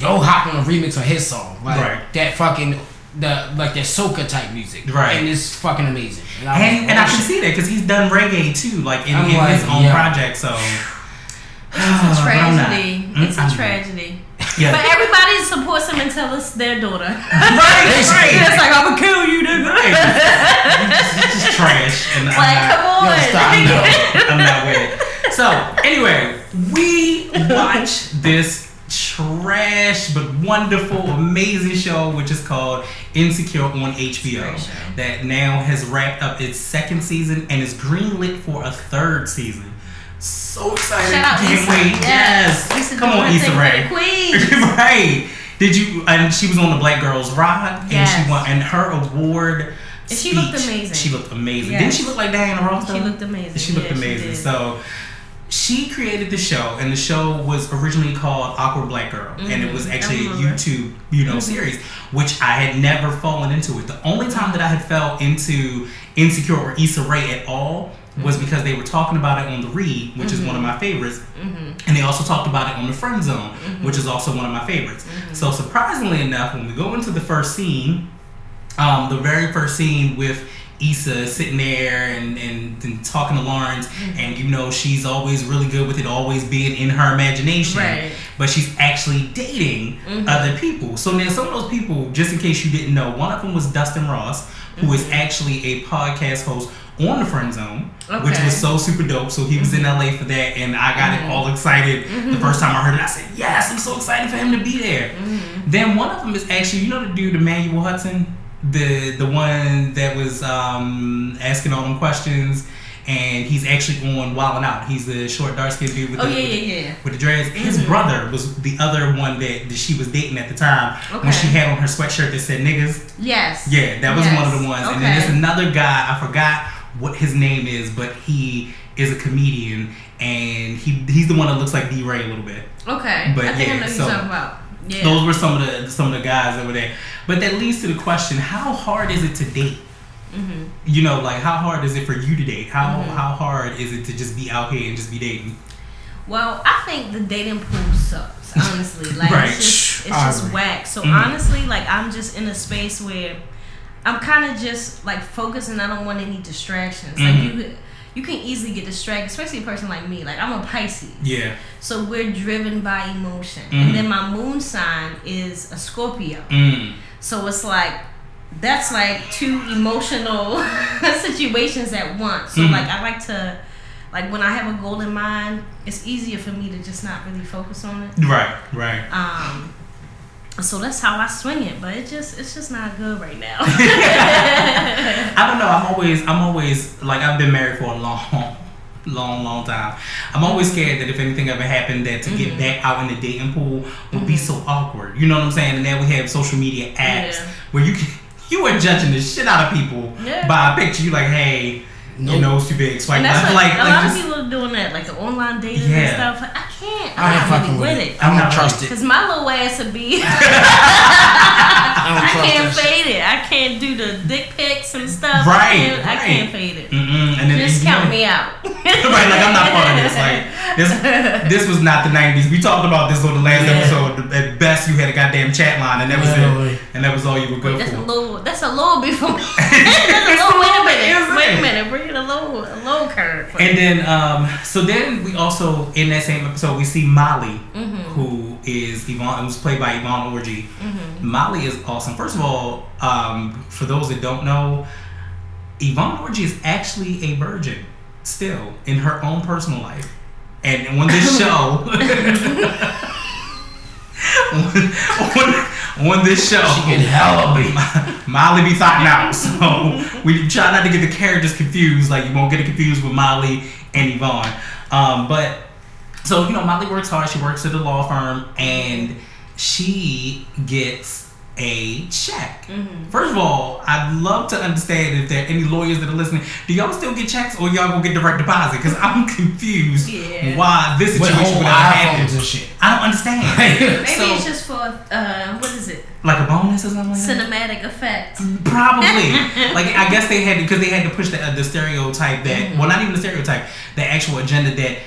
Yo, hopped on a remix on his song, like Right. that fucking the like that soca type music, Right. And it's fucking amazing. And, I was And, like, and oh, I can see that because he's done reggae too, like in, I'm in his own yeah. project. So It's a But I'm not. tragedy. It's a tragedy. yeah, But everybody supports him until it's their daughter. right, it's right, like I'm gonna kill you, nigga. It's just trash. And I'm not- come on. Yo, stop, no. I'm not with it. So, anyway, we watch this trash but wonderful, amazing show, which is called Insecure on HBO, that now has wrapped up its second season and is greenlit for a third season. So excited! Shout out Can't Issa. wait. Yes, Issa come on, Issa Rae. Queen. right? Did you? And she was on the Black Girls Ride, and she won. And her award. And she looked amazing. She looked amazing. Yes. Didn't she look like Diana Ross? She looked amazing. She looked Yeah, amazing. did. so she created the show, and the show was originally called Awkward Black Girl, and it was Mhm, actually a. YouTube, you know, Mhm. series, which I had never fallen into it. The only time that I had fell into Insecure or Issa Rae at all was Mm-hmm. because they were talking about it on the Read, which is one of my favorites, Mhm. and they also talked about it on the Friend Zone, Mm-hmm. which is also one of my favorites. So surprisingly enough, when we go into the first scene, um, the very first scene with Issa sitting there and, and, and talking to Lawrence, Mm-hmm. and you know she's always really good with it, always being in her imagination, Right. but she's actually dating Mhm. other people. So now some of those people, just in case you didn't know, one of them was Dustin Ross, who is actually a podcast host on the Friend Zone, which Mm-hmm. Okay. Mm-hmm. was so super dope. So he was in LA for that, and I got it all excited the first time I heard it. I said, "Yes, I'm so excited for him to be there." Mm-hmm. Then one of them is actually, you know, the dude Emmanuel Hudson, the the one that was um, asking all them questions, and he's actually on Wild 'N Out. He's the short, dark skinned dude with Oh the yeah, with the- yeah, yeah. with the dreads. His brother was the other one that, that she was dating at the time okay. when she had on her sweatshirt that said niggas. Yes. Yeah, that was Yes. one of the ones. Okay. And then there's another guy, I forgot what his name is, but he is a comedian and he he's the one that looks like D Ray a little bit. Okay. But I think yeah, I know who so- you're talking about. Yeah. Those were some of the some of the guys that were there. But that leads to the question, how hard is it to date? You know, like how hard is it for you to date? How Mm-hmm. how hard is it to just be out here and just be dating? Well, I think the dating pool sucks. Honestly, like Right. it's just it's just whack. So Mhm. honestly, like I'm just in a space where I'm kind of just like focused, and I don't want any distractions. Like Mhm. you, you can easily get distracted, especially a person like me. Like I'm a Pisces, Yeah. so we're driven by emotion, Mhm. and then my moon sign is a Scorpio. Mm. So it's like that's like two emotional situations at once. So Mhm. like I like to like when I have a goal in mind, it's easier for me to just not really focus on it. Right. Right. Um so that's how I swing it, but it just it's just not good right now. I don't know. I'm always, I'm always like I've been married for a long, long, long time. I'm always scared that if anything ever happened, that to Mm-hmm. get back out in the dating pool would be so awkward. You know what I'm saying? And now we have social media apps Yeah. where you can, you are judging the shit out of people Yeah. by a picture. You like, hey, Nope. nose too big. Swipe and that's left. what, Like, a like lot just, of people are doing that, like the online dating Yeah. and stuff. Like, I can't. I I'm ain't not fucking really with with it. it. I I'm don't not trust it. Cause my little ass would be. I I can't that shit. fade it. I can't do the dick pics and stuff. Right, I can't, I can't fade it. Mm-mm. And then Just count me out. right, like I'm not part of this. Like this, this was not the '90s. We talked about this on the last Yeah. episode. At best, you had a goddamn chat line, and that was Literally. it. And that was all you were good That's a for. little. That's a little bit for me. that's a little. Wait a minute. Wait a minute. A little. A little curve. And then, um, so then we also in that same episode we see Molly, Mm-hmm. who is Yvonne, who's played by Yvonne Orji. Mm-hmm. Molly is awesome. First of all, um, for those that don't know, Yvonne Orji is actually a virgin still in her own personal life. And on this show, on, on this show, She get hella beat. Molly be thought out. So we try not to get the characters confused. Like you won't get it confused with Molly and Yvonne. Um, but so you know, Molly works hard. She works at a law firm, and she gets a check. Mm-hmm. First of all, I'd love to understand if there are any lawyers that are listening. Do y'all still get checks, or y'all gonna get direct deposit? Because I'm confused Yeah. why this With situation whole would ever happen. iPhones and shit. I don't understand. Maybe So- it's just for uh, what is it? like a bonus or something like that. Cinematic effect. Probably. like I guess they had because they had to push the, uh, the stereotype that Mm-hmm. well not even the stereotype the actual agenda that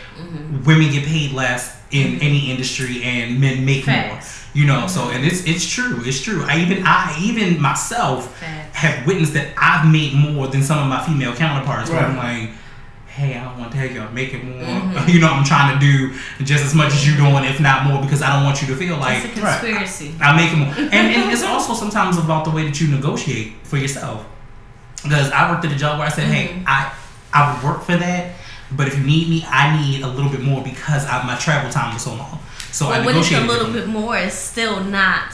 women get paid less in any industry and men make Mm-hmm. Facts. Mm-hmm. more. You know, so and it's it's true. It's true. I even I even myself Facts. have witnessed that I've made more than some of my female counterparts. Where I'm like. Hey, I don't want to tell you, I'm making more. Mm-hmm. You know, I'm trying to do just as much as you're doing, if not more, because I don't want you to feel like it's a conspiracy. I make them, and, and it's also sometimes about the way that you negotiate for yourself. Because I worked at a job where I said, "Hey, I I would work for that, but if you need me, I need a little bit more because I, my travel time was so long." So I But when it's a little bit more, it's still not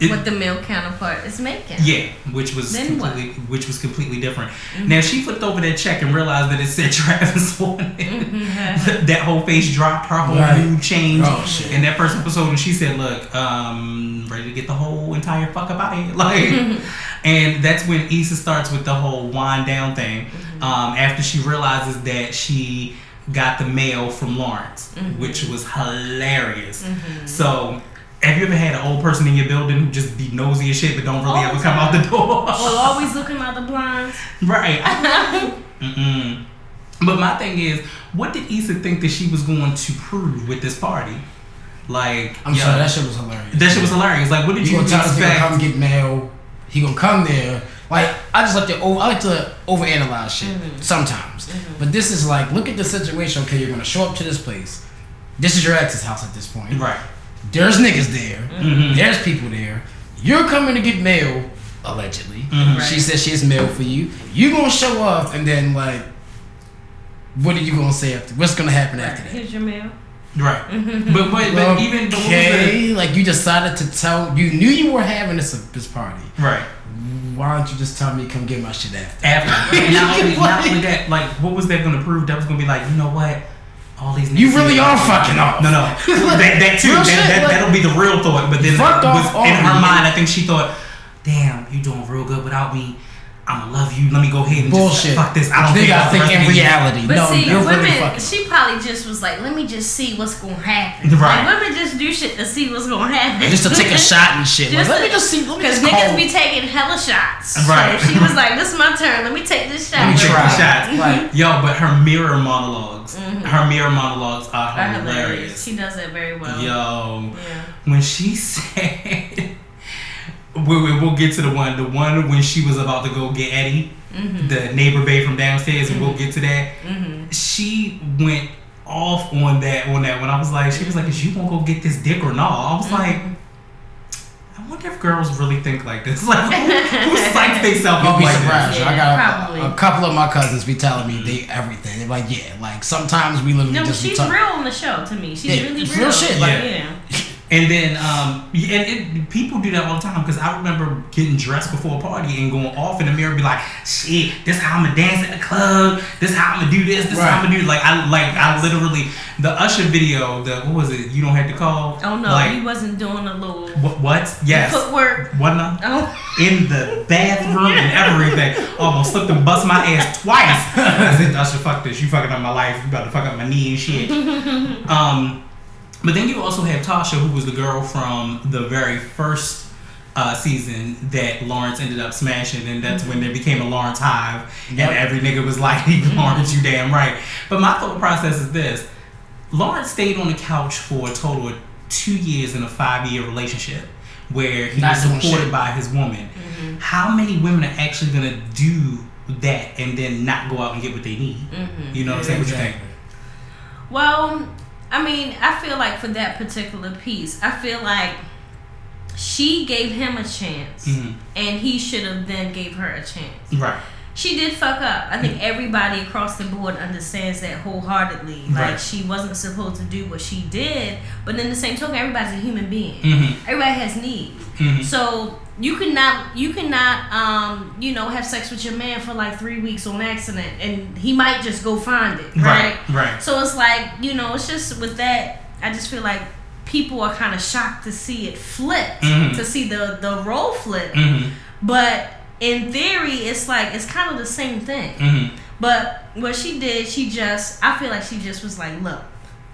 It- what the male counterpart is making. Yeah, which was Then what? which was completely different. Now she flipped over that check and realized that it said Travis on it. Mm-hmm. that whole face dropped, her whole Right. mood changed Oh, shit. in that first episode, and she said, "Look, um, ready to get the whole entire fuck up out of here." Like, and that's when Issa starts with the whole wind down thing. Um, after she realizes that she got the mail from Lawrence, mm-hmm. which was hilarious. Mm-hmm. So. Have you ever had an old person in your building who just be nosy as shit but don't really All ever come out the door? Well, always looking out the blinds. Right. Mm-mm. But my thing is, what did Issa think that she was going to prove with this party? Like, I'm yeah, sorry, that shit was hilarious. that shit was hilarious. Like, what did You you gonna tell this nigga expect? come get mail? He gonna come there. Like I just like to over, I like to overanalyze shit Mm-hmm. sometimes. But this is like, look at the situation. Okay, you're gonna show up to this place. This is your ex's house at this point. Right. There's niggas there. Mhm. There's people there. You're coming to get mail, allegedly. Mhm. She says she has mail for you. You gonna show up and then like, what are you gonna say after? What's gonna happen Right. after that? Here's your mail. Right. But, but, but even but what was okay, like you decided to tell you knew you were having this this party. right. Why don't you just tell me come get my shit after? After. And not only, not only that, like, what was that going to prove? That was going to be like, you know what? All these You really are fucking off. No, no. that, that too. That, shit, that, like- that'll be the real thought. But then was in her mind, I think she thought, damn, you doing real good without me. I'ma love you. Let me go ahead and Bullshit. just fuck this. I don't think gotta about think in of the year. reality. But no, see, you're women, really fucking. she probably just was like, let me just see what's gonna happen. Right. Like, women just do shit to see what's gonna happen. just to take a shot and shit. Like, Just let me to- just see. Because niggas call. be taking hella shots. Right. So she was like, this is my turn. Let me take this shot. Let me Take try. the shots. Right. Yo, but her mirror monologues, mm-hmm. her mirror monologues are Are hilarious. hilarious. She does it very well. Yo, Yeah. when she said, we, we, we'll get to the one, the one when she was about to go get Eddie, Mm-hmm. the neighbor babe from downstairs, and we'll get to that. Mm-hmm. She went off on that on that when I was like, she was like, "Is you gonna go get this dick or not?" I was Mm-hmm. like. I wonder if girls really think like this. Like, who, who psychs themselves up like surprised. this? Yeah, I got a, a couple of my cousins be telling me they everything. They're like, yeah, like sometimes we literally No, but just be she's real on the show to me. She's Yeah, really real. real shit, like- yeah. And then, um, and it, people do that all the time because I remember getting dressed before a party and going off in the mirror, and be like, "Shit, this how I'm gonna dance at the club. This how I'm gonna do this. This is how I'm gonna do." Like I, like I literally the Usher video. The what was it? You don't have to call. Oh no, Like he wasn't doing a little what? What? Yes. footwork. What now? Oh, In the bathroom and everything. Almost slipped and bust my ass twice. I said, Usher, fuck this. You fucking up my life. You about to fuck up my knee and shit. Um, but then you also have Tasha, who was the girl from the very first uh, season that Lawrence ended up smashing, and that's when there became a Lawrence hive, Yep. and every nigga was like, "Lawrence, you mm-hmm. damn right." But my thought process is this: Lawrence stayed on the couch for a total of two years in a five-year relationship. Where he Not was supported by his woman. Mm-hmm. How many women are actually gonna do that and then not go out and get what they need? Mm-hmm. You know what I'm saying? What you think? well, I mean, I feel like for that particular piece, I feel like she gave him a chance, Mhm. and he should have then gave her a chance. Right. She did fuck up. I think everybody across the board understands that wholeheartedly. Like Right. she wasn't supposed to do what she did, but in the same token, everybody's a human being. Mhm. Everybody has needs. Mhm. So you cannot you cannot um you know have sex with your man for like three weeks on accident, and he might just go find it. Right. Right. Right. So it's like you know it's just with that. I just feel like people are kind of shocked to see it flipped, Mhm. to see the the role flip. Mm-hmm. But in theory, it's like it's kind of the same thing. Mm-hmm. But what she did, she just I feel like she just was like, look,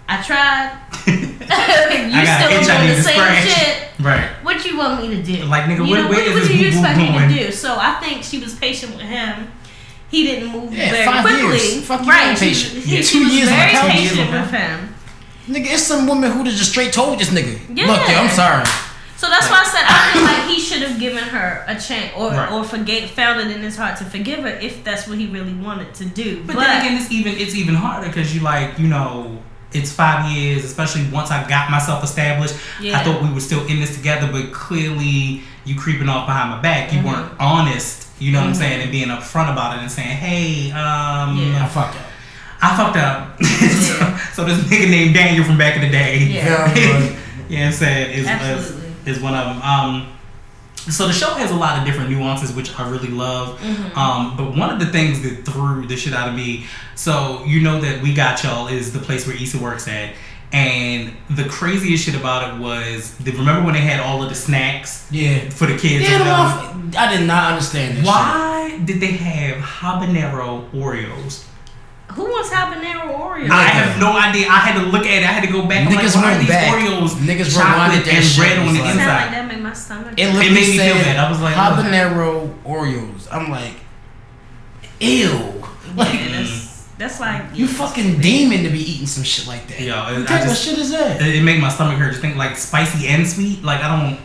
I tried. you I got an still itch doing need the to same scratch. shit. Right. What you want me to do? Like, nigga, you where- know, where what, is what this do you expect me to do? So I think she was patient with him. He didn't move Yeah, very five quickly. years. Fuck right? ain't She, patient. he, Yeah, two was years on very the couch. patient Yeah. with him. Nigga, it's some woman who just straight told this nigga. Yeah. Look, yo, I'm sorry. So that's why I said I feel like he should have given her a chance, or Right. or forgave, found it in his heart to forgive her if that's what he really wanted to do. But, then again, it's even it's even harder because you like you know it's five years, especially once I got myself established. Yeah. I thought we were still in this together, but clearly you creeping off behind my back. You Mhm. weren't honest. You know what I'm Mhm. saying, and being upfront about it and saying, "Hey, um, Yeah. I fucked up. I fucked up." so, Yeah. so this nigga named Daniel from back in the day. Yeah. Very good. you know what I'm saying? Is, is, is one of them. Um, so the show has a lot of different nuances, which I really love. Mm-hmm. Um, but one of the things that threw the shit out of me, so you know that We Got Y'all is the place where Issa works at. And the craziest shit about it was, the, remember when they had all of the snacks Yeah. for the kids? Yeah, or the whatever? motherf- I did not understand this Why did they have habanero Oreos? Who wants habanero Oreos? I have no idea. I had to look at it. I had to go back. Niggas like, why went these back. Oreos Niggas chocolate rewinded that and shit. red on the like- Sound like that made my stomach. It, It made me feel bad. I was like, ugh. habanero Oreos. I'm like, ew. Like, yeah, that's, that's like you fucking demon to be eating some shit like that. Yo, what I type of shit is that? It, it make my stomach hurt. Just think like spicy and sweet. Like I don't.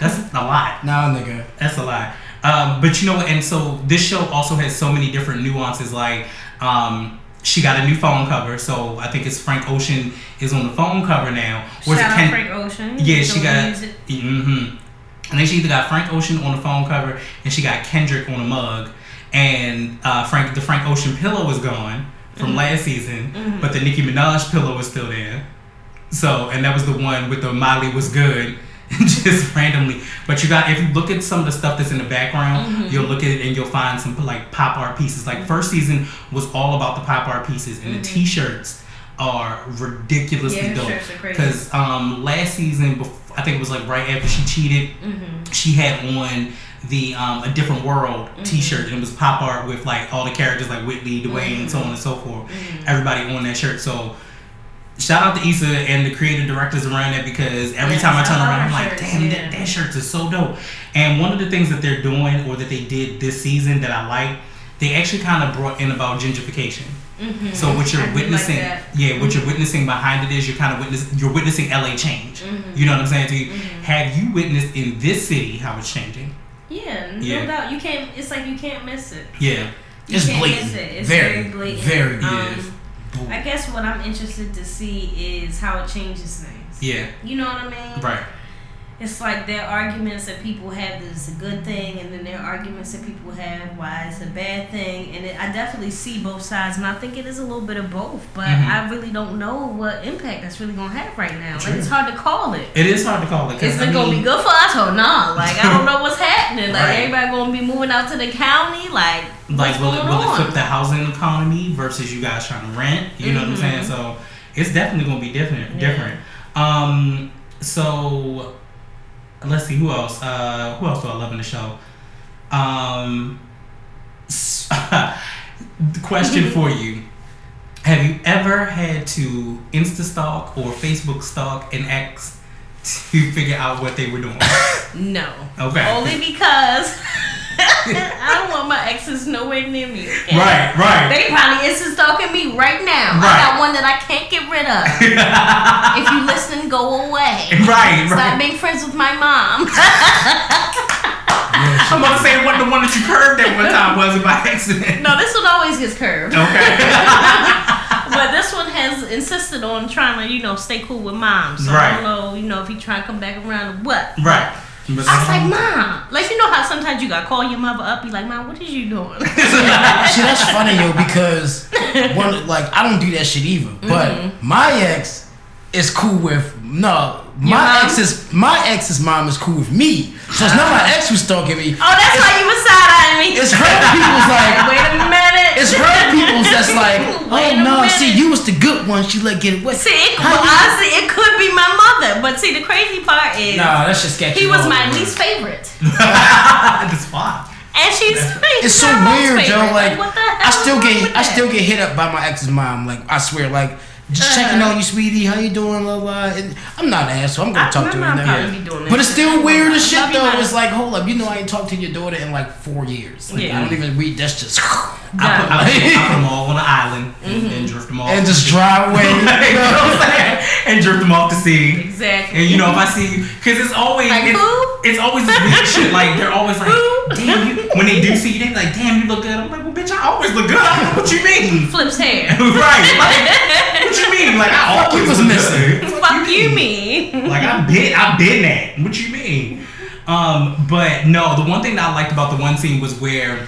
That's a lot. Nah, nigga. That's a lot. Um, but you know? And so this show also has so many different nuances. Like um, she got a new phone cover. So I think it's Frank Ocean is on the phone cover now. Or Shout out Ken- Frank Ocean. Yeah, she got. Mm-hmm. And then she either got Frank Ocean on the phone cover, and she got Kendrick on a mug, and uh, Frank the Frank Ocean pillow was gone from Mm-hmm. last season, but the Nicki Minaj pillow was still there. So, and that was the one with the Molly was good, just randomly. But you got if you look at some of the stuff that's in the background, Mm-hmm. you'll look at it and you'll find some like pop art pieces. Like first season was all about the pop art pieces, and the T-shirts are ridiculously Mm-hmm. Yeah, dope. shirts are crazy. Because um, last season, bef- I think it was like right after she cheated, Mm-hmm. she had on the um, a different world T-shirt, and it was pop art with like all the characters like Whitley, Dwayne, and so on and so forth. Everybody on that shirt. So. Shout out to Issa and the creative directors around that because every Yes, time I I turn love around, I'm like, shirts, damn, yeah. that, that shirt is so dope. And one of the things that they're doing or that they did this season that I like, they actually kind of brought in about gentrification. Mm-hmm. So what you're I like witnessing, that. yeah, what you're mm-hmm. witnessing behind it is you're kind of witness, you're witnessing LA change. Mm-hmm. You know what I'm saying to you? Mm-hmm. Have you witnessed in this city how it's changing? Yeah, no Yeah. doubt. You can't. It's like you can't miss it. Yeah, You It's can't blatant. miss it. It's Very, very, blatant. very, yeah. Um, I guess what I'm interested to see is how it changes things. yeah, You know what I mean? right, It's like there are arguments that people have that it's a good thing, and then there are arguments that people have why it's a bad thing. And it, I definitely see both sides, and I think it is a little bit of both. But Mhm. I really don't know what impact that's really gonna have right now. True. Like it's hard to call it. it is hard to call it. Is I it gonna be good for us or not? Like I don't know what's happening. Like Right. everybody gonna be moving out to the county. Like Like, will it, will it flip the housing economy versus you guys trying to rent? You know what I'm saying? Mhm. So it's definitely gonna be different. Yeah. Different. Um. So let's see who else. Uh, who else do I love in the show? Um. question for you: Have you ever had to Insta stalk or Facebook stalk an ex to figure out what they were doing? No. Okay. Only because I don't want my exes nowhere near me. Right. Right. They probably is stalking me right now. Right. I got one that I can't get rid of. if you listen, go away. Right. Stop Right. being friends with my mom. I'm about to say what the one that you curved at one time was by accident. no, this one always gets curved. Okay. But this one has insisted on trying to, you know, stay cool with mom. So I don't know, you know, if he trying to come back around or what. right. But I was like, Mom, like you know how sometimes you gotta call your mother up, be like, Mom, what is you doing? See, that's funny, yo, because one, like I don't do that shit either. But Mm-hmm. my ex is cool with no. My mom? ex's my ex's mom is cool with me, so it's not my ex who's stalking me. oh, that's why you was side eyeing me. It's her people's like Wait a minute. it's her people's that's like oh no, minute. see you was the good one. She let get away. See, it, well, honestly, it could be my mother. But see, the crazy part is Nah, that's just sketchy. he was my least favorite, That's fine. and she's It's so weird, favorite. Like what the hell I still get I still get hit up by my ex's mom. Like I swear, like just checking Uh-huh. on you, sweetie. How you doing? Blah blah. And I'm not an asshole. I'm gonna I- talk to her. mom now. probably be doing that But it's still weird as shit though. Mom. It's like, hold up, you know I ain't talked to your daughter in like four years. Like, Yeah. I don't even read. That's just I put, I, put, I put them all on an island and, Mm-hmm. and drift them off. and just drive away. you know what I'm saying? And drift them off to sea. exactly. And you know, if I see you, because it's always Like it's, who? it's always this weird shit. Like they're always like, Who? damn you. When they do see you, they be like, damn, you look good. I'm like, well, bitch, I always look good. I don't know what you mean? flips hair. right? Like, what you mean? Like I Fuck you always was missing. good. Fuck you, me. Like I've been, I've been that. What you mean? Um, but no, the one thing that I liked about the one scene was where,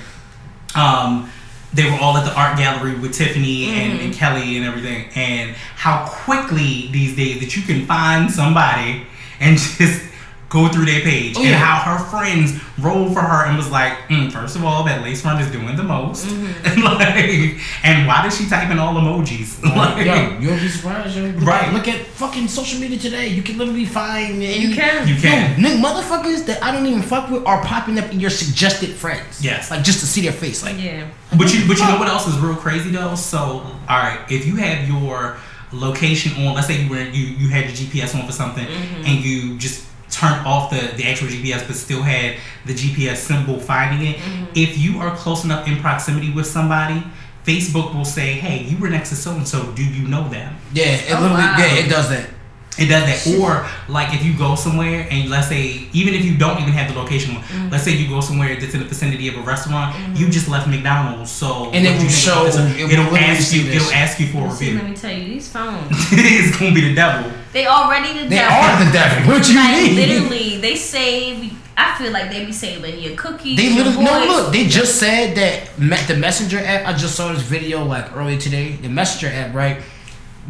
um, they were all at the art gallery with Tiffany and, and Kelly and everything, and how quickly these days that you can find somebody and just go through their page, Oh, and how her friends rolled for her and was like, mm, first of all, that lace front is doing the most, and like, and why did she type in all emojis? Like, yo, you'll be surprised, yo. Look Right. At, look at fucking social media today. You can literally find any, You can. You can. Yo, motherfuckers that I don't even fuck with are popping up in your suggested friends. Yes. Like just to see their face. Like Yeah. But you, but you know what else is real crazy though? So, all right, if you have your location on, let's say you were you you had your GPS on for something, and you just turned off the the actual GPS, but still had the GPS symbol finding it. Mm-hmm. If you are close enough in proximity with somebody, Facebook will say, "Hey, you were next to so and so. Do you know them?" yeah, it Oh, literally wow. yeah, it does that. It does that. Or like if you go somewhere and let's say even if you don't even have the location, Mm-hmm. let's say you go somewhere that's in the vicinity of a restaurant, you just left McDonald's, so And it what will you show- about this? it will it'll ask you it'll ask you for a See, let me tell you, these phones. it's gonna be the devil. They already the They devil. are the devil. What you Like mean? literally, they save. I feel like they be saving your cookies. They your literally no look. They just said that me- the messenger app. I just saw this video like earlier today. The messenger app, right?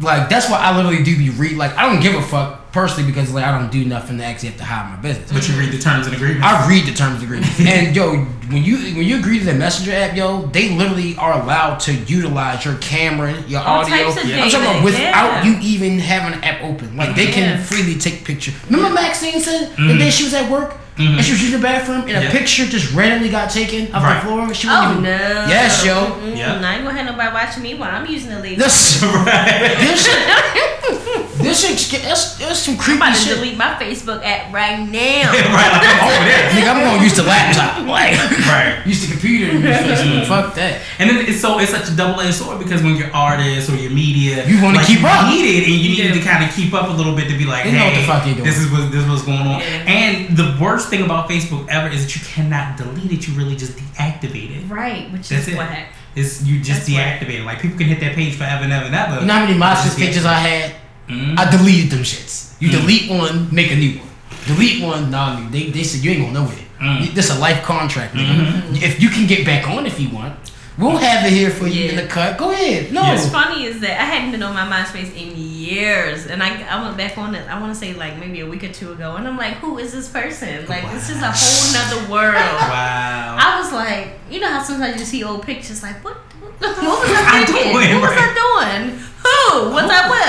Like that's why I literally do be read. Like I don't give a fuck personally because like I don't do nothing to actually have to hide my business. But you read the terms and agreements. I read the terms and agreements. and yo, when you when you agree to the messenger app, yo, they literally are allowed to utilize your camera, your All audio. types of I'm talking data, about without yeah. you even having an app open. Like they Yeah. can freely take pictures. Remember Maxine said the Mm-hmm. day she was at work, Mhm. and she was using the bathroom, and a Yeah. picture just randomly got taken off Right. the floor. She Oh wasn't no! even. Yes, yo. Mm-mm. Yeah. I ain't gonna have nobody watching me while I'm using the lady. This, right. this shit, this shit, that's, that's some creepy I'm creepy about to shit. delete my Facebook app right now. right. Like, I'm over there. Nigga, I'm gonna use the laptop. Like, Right. use the computer. and use Facebook. Fuck that. And then it's so it's such a double edged sword because when you're artists or your media, You wanna like, keep you up. need it, and you You need to kind of keep up a little bit to be like, They hey, know what the fuck doing. this is what this is what's going on. Yeah. And the worst thing about Facebook ever is that you cannot delete it. You really just deactivate it. Right, which That's is it. whack. It's you just That's deactivate it. Like people can hit that page forever and ever and ever. You know how many MySpace Just pages I had? Mhm. I deleted them shits. You Mm. delete one, make a new one. Delete one, nah, they, they said you ain't gonna know it. Mm. This a life contract, nigga. Mhm. If you can get back on if you want, we'll have it here for you Yeah. in the cut. Go ahead. No. What's funny is that I hadn't been on my MySpace in years, and I, I went back on it. I want to say like maybe a week or two ago, and I'm like, who is this person? Like this is a whole nother world. Wow. I was like, you know how sometimes you see old pictures, like what? What, what was I I'm thinking? doing, what was right. I doing? Who? What's I with?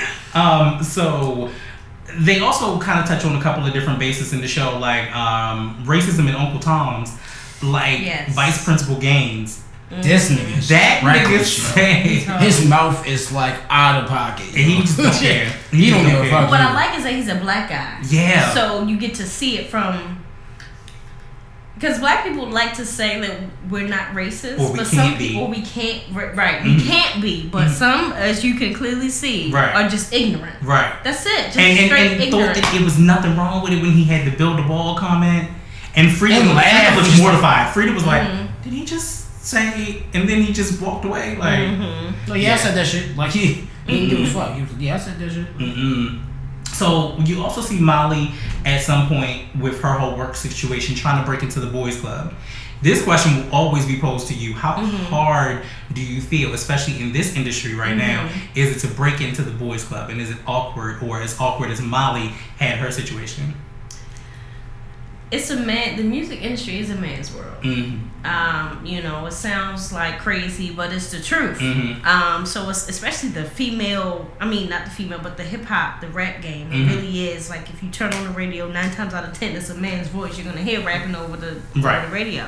Um, so they also kind of touch on a couple of different bases in the show, like um, racism in Uncle Tom's, like Yes. Vice Principal Gaines. this nigga. That nigga reckless, His mouth is like out of pocket. And he just don't care. He, He don't give don't a care. fuck. what I like is that he's a black guy. Yeah. So you get to see it from. Because black people like to say that we're not racist, Or we but can't some be. people we can't. Right, we Mhm. can't be. But Mhm. some, as you can clearly see, Right. are just ignorant. right. That's it. Just And, and, straight and thought ignorant. that it was nothing wrong with it when he had the build the ball comment. And Frieda, And was, was mortified. Frieda was like, Mhm. did he just say, and then he just walked away? Like, Mhm. No, yeah, I said that shit. Like he, he didn't give a Mhm. fuck. He was, yeah, I said that shit. Mm-mm. So you also see Molly at some point with her whole work situation trying to break into the boys club. This question will always be posed to you. How Mhm. hard do you feel, especially in this industry right now, Mhm. is it to break into the boys club? And is it awkward or as awkward as Molly had her situation? It's a man. The music industry is a man's world. Mm-hmm. Um, you know, it sounds like crazy, but it's the truth. Mm-hmm. Um, so it's especially the female. I mean, not the female, but the hip hop, the rap game. It Mhm. really is. Like if you turn on the radio, nine times out of ten, it's a man's voice. You're gonna hear rapping over the, Right. over the radio.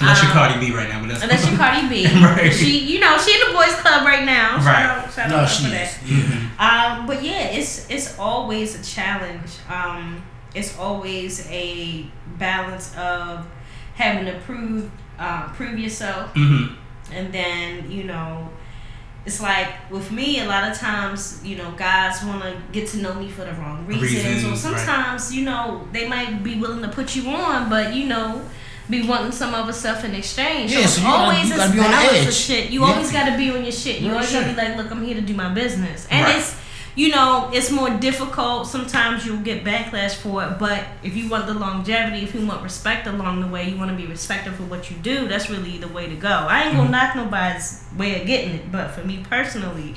Unless you're Um, Cardi B right now, but that's Unless you're Cardi B, Right. she, you know, she in the boys club right now. Shout Right. out, shout No, out she for that. is. Yeah. Um, but yeah, it's it's always a challenge. Um, it's always a balance of having to prove uh, prove yourself, Mm-hmm. and then you know, it's like with me, a lot of times, you know, guys want to get to know me for the wrong reasons, Reasons, or right. sometimes, you know, they might be willing to put you on, but you know. Be wanting some other stuff in exchange. Yeah, so, you gotta- always you gotta be on the edge. shit. You Yeah. always got to be on your shit. You Real always got to be like, look, I'm here to do my business, and Right. it's you know, it's more difficult. Sometimes you'll get backlash for it, but if you want the longevity, if you want respect along the way, you want to be respected for what you do, that's really the way to go. I ain't gonna Mhm. knock nobody's way of getting it, but for me personally,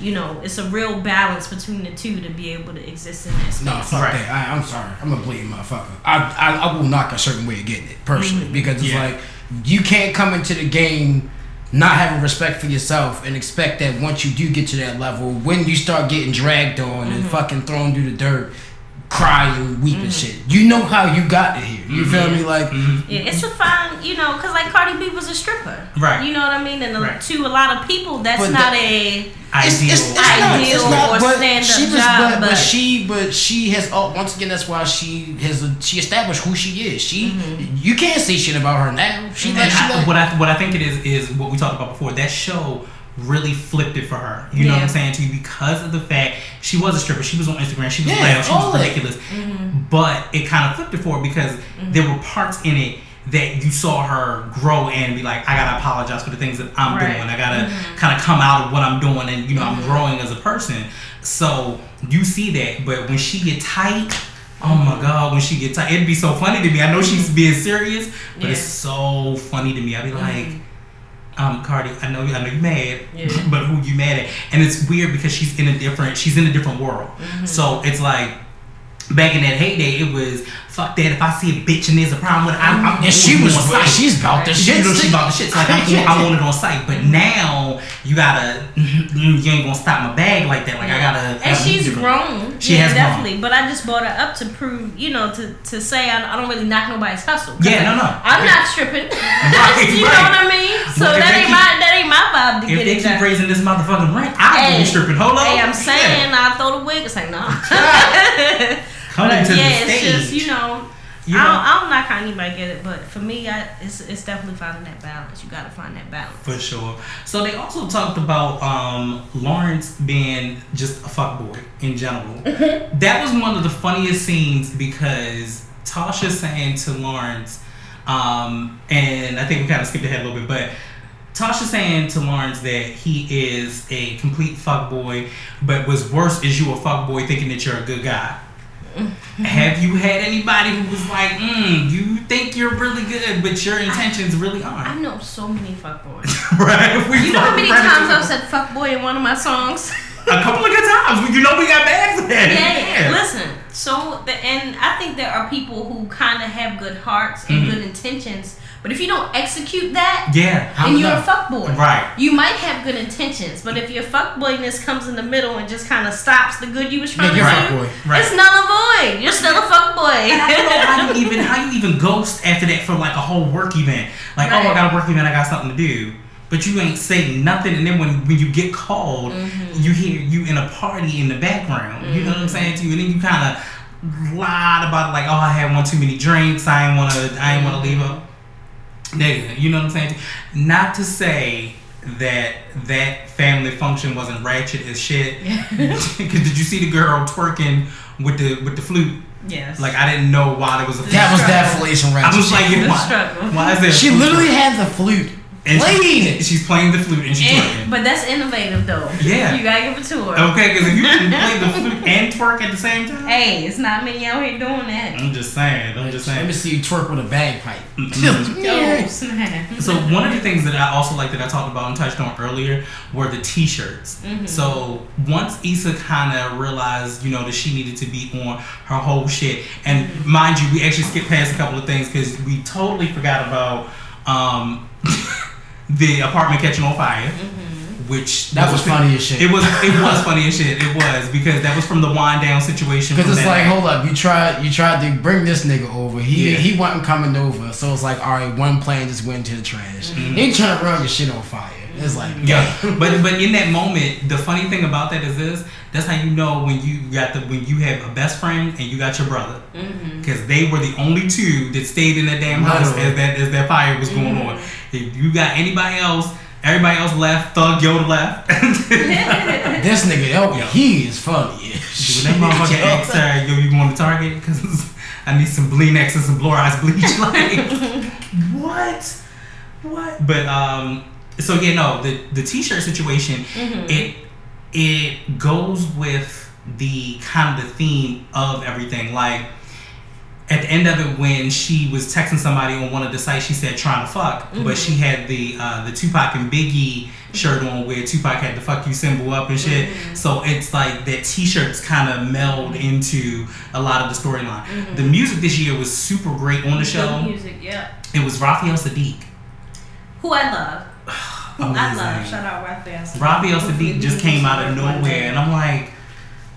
you know, it's a real balance between the two to be able to exist in that space. No, fuck Right. that. I, I'm sorry. I'm a blatant motherfucker. I, I I will knock a certain way of getting it personally Mhm. because it's Yeah. like you can't come into the game not having respect for yourself and expect that once you do get to that level, when you start getting dragged on and Mhm. fucking thrown through the dirt, crying, weeping Mhm. shit. You know how you got to here. You feel Mhm. me? Like Mm-hmm. Yeah, it's a fine, you know, because like Cardi B was a stripper, Right. You know what I mean? And Right. to a lot of people, that's But not that- a It's, Ideal. it's, it's not, Ideal it's not, or but stand-up she was, job, but, but but- she, but she has. Oh, once again, that's why she has. She established who she is. She, Mhm. you can't say shit about her now. She, like, she I, like, what I what I think it is is what we talked about before. That show really flipped it for her. You know what I'm saying to you because of the fact she was a stripper. She was on Instagram. She was Yeah, loud. She was ridiculous. Mm-hmm. But it kind of flipped it for her because there were parts in it that you saw her grow and be like, I gotta apologize for the things that I'm Right. doing. I gotta Mhm. kind of come out of what I'm doing, and you know I'm Mhm. growing as a person. So you see that, but when she get tight. Oh my god, when she get tight, it'd be so funny to me. I know she's being serious, but it's so funny to me. I'd be like. Um, Cardi, I know, you I know you mad, Yeah. but who you mad at? And it's weird because she's in a different, she's in a different world. Mhm. So it's like back in that heyday, it was fuck that. If I see a bitch and there's a problem with it, I'm, I'm And she was on site. she's about the shit. you know, she about the shit. So like, I, want- I want it on site, but now you gotta, mm-hmm, you ain't gonna stop my bag like that. Like I gotta. And I she's grown. She yeah, has grown. definitely. But I just brought her up to prove, you know, to, to say I, I don't really knock nobody's hustle. Yeah, no, no. I'm Yeah. not stripping. Right, you know what I mean? So Well, that ain't keep- my that ain't my vibe to If get they it keep done. raising this motherfucking rent, I will be stripping. Hold on. Hey, I'm saying Yeah. I throw the wig. It's like no. Coming But to yeah, the it's stage. just you know. You I, don't, I don't knock how anybody get it, but for me, I, it's it's definitely finding that balance. You got to find that balance. For sure. So they also talked about um, Lawrence being just a fuckboy in general. that was one of the funniest scenes because Tasha saying to Lawrence, um, and I think we kind of skipped ahead a little bit, but Tasha saying to Lawrence that he is a complete fuckboy, but what's worse is you a fuckboy thinking that you're a good guy. Have you had anybody who was like, mm, you think you're really good, but your intentions really aren't? I know so many fuckboys. right? We You know how many times I've said fuckboy in one of my songs? a couple of good times. You know we got bags for that. yeah, listen. So the and I think there are people who kind of have good hearts and Mhm. good intentions, but if you don't execute that, Yeah. then you're a enough. fuckboy. Right. You might have good intentions, but if your fuckboyness comes in the middle and just kind of stops the good you was trying Yeah, you're to a do, fuckboy. Right. it's null and void. You're still a fuckboy. And I don't know how you even how you even ghost after that for like a whole work event. Like, oh, I Right. got a work event, I got something to do. But you ain't saying nothing, and then when, when you get called, Mm-hmm. you hear you in a party in the background. You know what I'm saying to you, and then you kind of lied about it, like, oh, I had one too many drinks, I ain't wanna, I ain't wanna leave up. Nigga, you know what I'm saying? Not to say that that family function wasn't ratchet as shit. Because did you see the girl twerking with the with the flute? yes. Like I didn't know why there was a. That was Struggle. definitely some I ratchet was like, why, why is there? a She literally had the flute And she- playing. She's playing the flute and she's And- twerking. but that's innovative though. Yeah. You gotta give it to her. Okay, because if you can play the flute and twerk at the same time, Hey, it's not many out here doing that. I'm just saying. I'm just saying. Let saying. me see you twerk with a bagpipe. Yo, snap. So one of the things that I also like that I talked about and touched on earlier were the T-shirts. Mm-hmm. So once Issa kind of realized, you know, that she needed to be on her whole shit, and mind you, we actually skipped past a couple of things because we totally forgot about um, the apartment catching on fire, mm-hmm. which That was funny as shit. It was it was funny as shit. It was because that was from the wind down situation. Because from it's that like, night. hold up, you tried you tried to bring this nigga over. He Yeah. he wasn't coming over, so it's like, all right, one plane just went to the trash. Mm-hmm. They trying to run your shit on fire. It's like, Mm-hmm. Yeah, but but in that moment, the funny thing about that is this: that's how you know when you got the when you have a best friend and you got your brother, because they were the only two that stayed in that damn house Literally. as that as that fire was going on. If you got anybody else, everybody else left. Thug Yoda left. this nigga, yo, Yeah. he is funny. when that motherfucker asked her, "Yo, you going to Target? Because I need some Blenex and some Blorize bleach." Like, what? What? But um, so yeah, no, the the t-shirt situation, mm-hmm. it it goes with the kind of the theme of everything. Like at the end of it, when she was texting somebody on one of the sites, she said "trying to fuck," but mm-hmm. she had the uh, the Tupac and Biggie mm-hmm. shirt on where Tupac had the "fuck you" symbol up and shit. So it's like that T-shirts kind of meld into a lot of the storyline. The music this year was super great on the show. Good music, yeah. It was Raphael Saadiq. Who I love. I love. Shout out Raphael. Raphael Saadiq just came out of nowhere, and I'm like,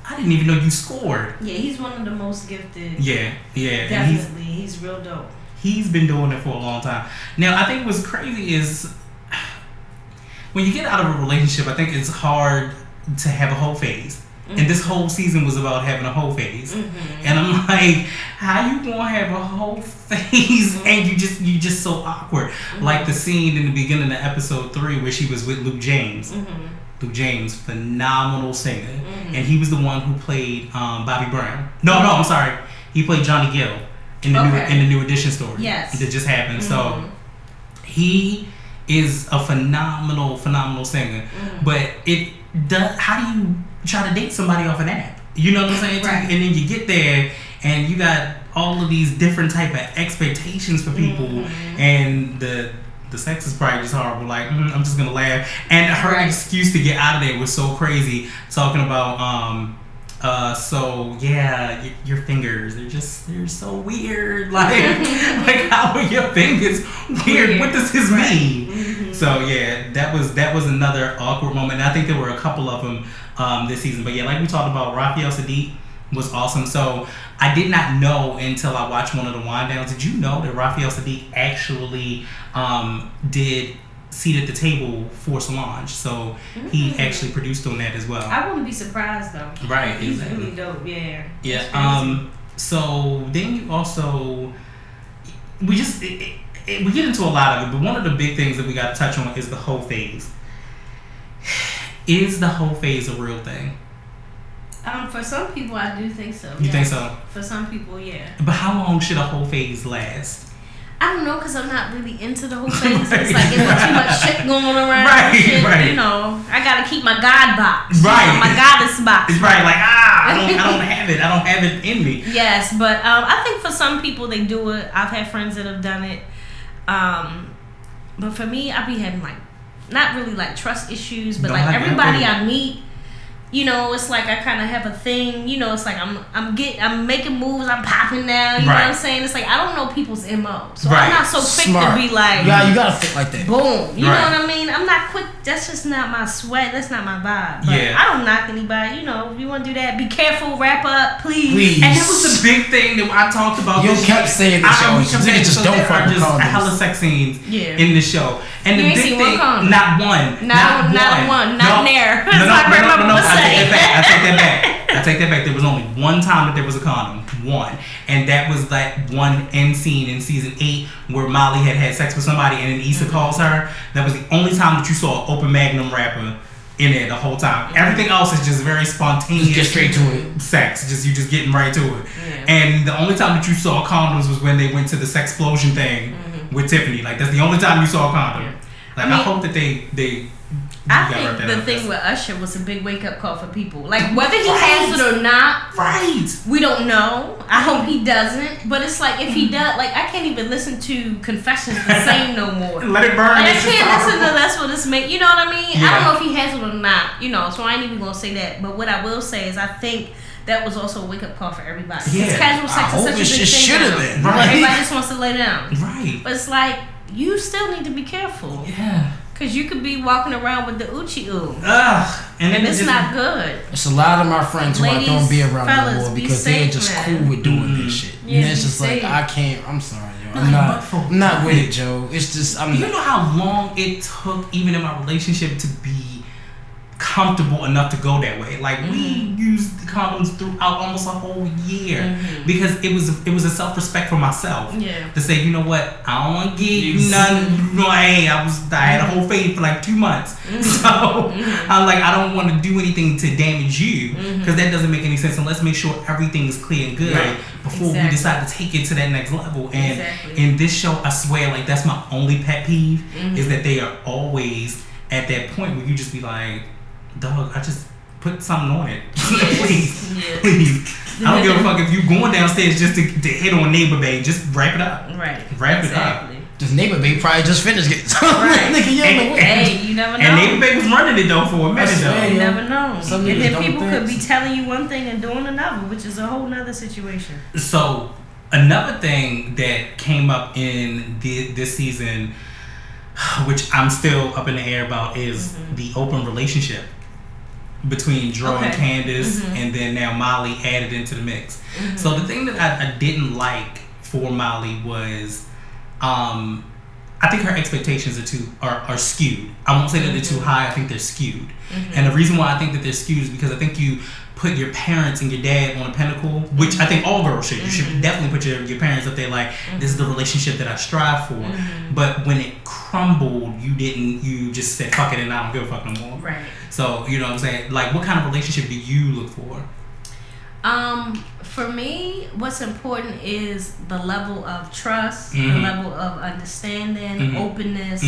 I didn't even know you scored. Yeah, he's one of the most gifted. Yeah, yeah, and he's Definitely, he's real dope. he's been doing it for a long time. Now, I think what's crazy is when you get out of a relationship, I think it's hard to have a whole phase. And this whole season was about having a whole phase. Mm-hmm. And I'm like, how you gonna have a whole phase mm-hmm. and you just you just so awkward? Mm-hmm. Like the scene in the beginning of episode three where she was with Luke James. Luke James, phenomenal singer, and he was the one who played um, Bobby Brown. No, no, I'm sorry, he played Johnny Gill in the new in the new edition story. Yes. that just happened. So he is a phenomenal, phenomenal singer. Mm-hmm. But it does. How do you try to date somebody off an app? You know what I'm saying? Right. And then you get there and you got all of these different type of expectations for people, Mm-hmm. and the the sex is probably just horrible. Like mm, I'm just gonna laugh. And her Right. excuse to get out of there was so crazy, talking about um Uh, so yeah, y- your fingers they're just they're so weird. Like like how are your fingers weird? What does this Right. mean? So yeah, that was that was another awkward moment. I think there were a couple of them um, this season. But yeah, like we talked about, Raphael Saadiq was awesome. So I did not know until I watched one of the wind downs. Did you know that Raphael Saadiq actually um, did seat at the table for Solange? So he Mm. actually produced on that as well. I wouldn't be surprised though. Right, He's exactly. really dope. Yeah. Yeah. Um. So then you also we just it, it, it, we get into a lot of it, but one of the big things that we got to touch on is the whole phase. Is the whole phase a real thing? Um, for some people, I do think so. You think so? For some people, yeah. But how long should a whole phase last? I don't know because I'm not really into the whole phase. It's like it's too much shit going around. Right, shit, right. You know, I gotta keep my God box. you know, Right. my goddess box. It's right, like ah, I don't, I don't have it. I don't have it in me. Yes, but um, I think for some people they do it. I've had friends that have done it. Um, but for me, I be having like not really like trust issues, but Don't like have- everybody. I meet, you know, it's like I kind of have a thing. You know, it's like I'm I'm get I'm making moves. I'm popping now. You know what I'm saying? It's like I don't know people's mo, so Right. I'm not so quick Smart. to be like. Yeah, you gotta think like that. Boom. You Right. know what I mean? I'm not quick. That's just not my sweat. That's not my vibe. But Yeah. I don't knock anybody. You know, if you want to do that, be careful. Wrap up, please. Please. And that was the big thing that I talked about. You this kept year. saying this, I- y'all. we kept saying just so don't there fuck are with just hella sex scenes Yeah. in the show. And You the big one thing, condom. not one, Not- not one, not no, near. No, no, no, no, no, no, would I take that back. I take that back. I take that back. There was only one time that there was a condom, one, and that was that one end scene in season eight where Molly had had sex with somebody, and then Issa Mm-hmm. calls her. That was the only time that you saw an open Magnum wrapper in there the whole time. Everything else is just very spontaneous. Just get straight to it. Sex, just you just getting right to it. Yeah. And the only time that you saw condoms was when they went to the sex explosion thing with Tiffany. Like that's the only time you saw a condom. Yeah. Like I I, hope that they they. I you gotta wrap think the thing with Usher was a big wake up call for people. Like whether he Right. has it or not, right. we don't know. I hope he doesn't. But it's like if he mm-hmm. does, like I can't even listen to Confessions the same no more. Let it burn. Like, I can't listen to that's what it's make. You know what I mean? I don't know if he has it or not. You know, so I ain't even gonna say that. But what I will say is, I think that was also a wake up call for everybody. 'Cause Yeah. casual sex I is hope such a big just thing should have now. been. Right. Everybody just wants to lay down. Right. But it's like you still need to be careful Yeah. because you could be walking around with the uchi oo, Ugh. And, and it's just- not good. It's a lot of my friends who I don't be around fellas, no more be because they're just man. cool with doing Mhm. this shit. Yeah, and it's be just like. I can't. I'm sorry, yo. No, I'm not. I'm not with it, Joe. It's just I'm. You know how long it took, even in my relationship, to be comfortable enough to go that way. Like we Mm-hmm. used the condoms throughout almost a whole year Mhm. because it was it was a self respect for myself. Yeah. To say, you know what, I don't want to get You you none. You know, hey, I was I had a whole phase for like two months, Mm-hmm. so I'm like, I don't want to do anything to damage you Mm-hmm. because that doesn't make any sense. And let's make sure everything is clear and good Right. before we decide to take it to that next level. And Exactly. in this show, I swear, like that's my only pet peeve Mm-hmm. is that they are always at that point where you just be like, dog, I just put something on it, please, Yeah. please. I don't give a fuck if you going downstairs just to, to hit on neighbor babe. Just wrap it up. Right. Wrap it up. exactly. This neighbor babe probably just finished getting Right. Nigga, you don't know Hey, you never know. And neighbor babe was running it though for a minute swear, though. You never know. Some and then don't people could be telling you one thing and doing another, which is a whole nother situation. So another thing that came up in the, this season, which I'm still up in the air about, is mm-hmm. the open relationship between and Okay. Candace, Mhm. and then now Molly added into the mix. So the thing that I, I didn't like for Molly was, um, I think her expectations are too are, are skewed. I won't say that they're too high. I think they're skewed. And the reason why I think that they're skewed is because I think you put your parents and your dad on a pinnacle, which I think all girls should. You should definitely put your, your parents up there like this is the relationship that I strive for. But when it crumbled, you didn't. You just said fuck it, and I don't give a fuck no more. Right. So you know what I'm saying? Like, what kind of relationship do you look for? Um, for me, what's important is the level of trust, the Mhm. level of understanding, Mhm. openness.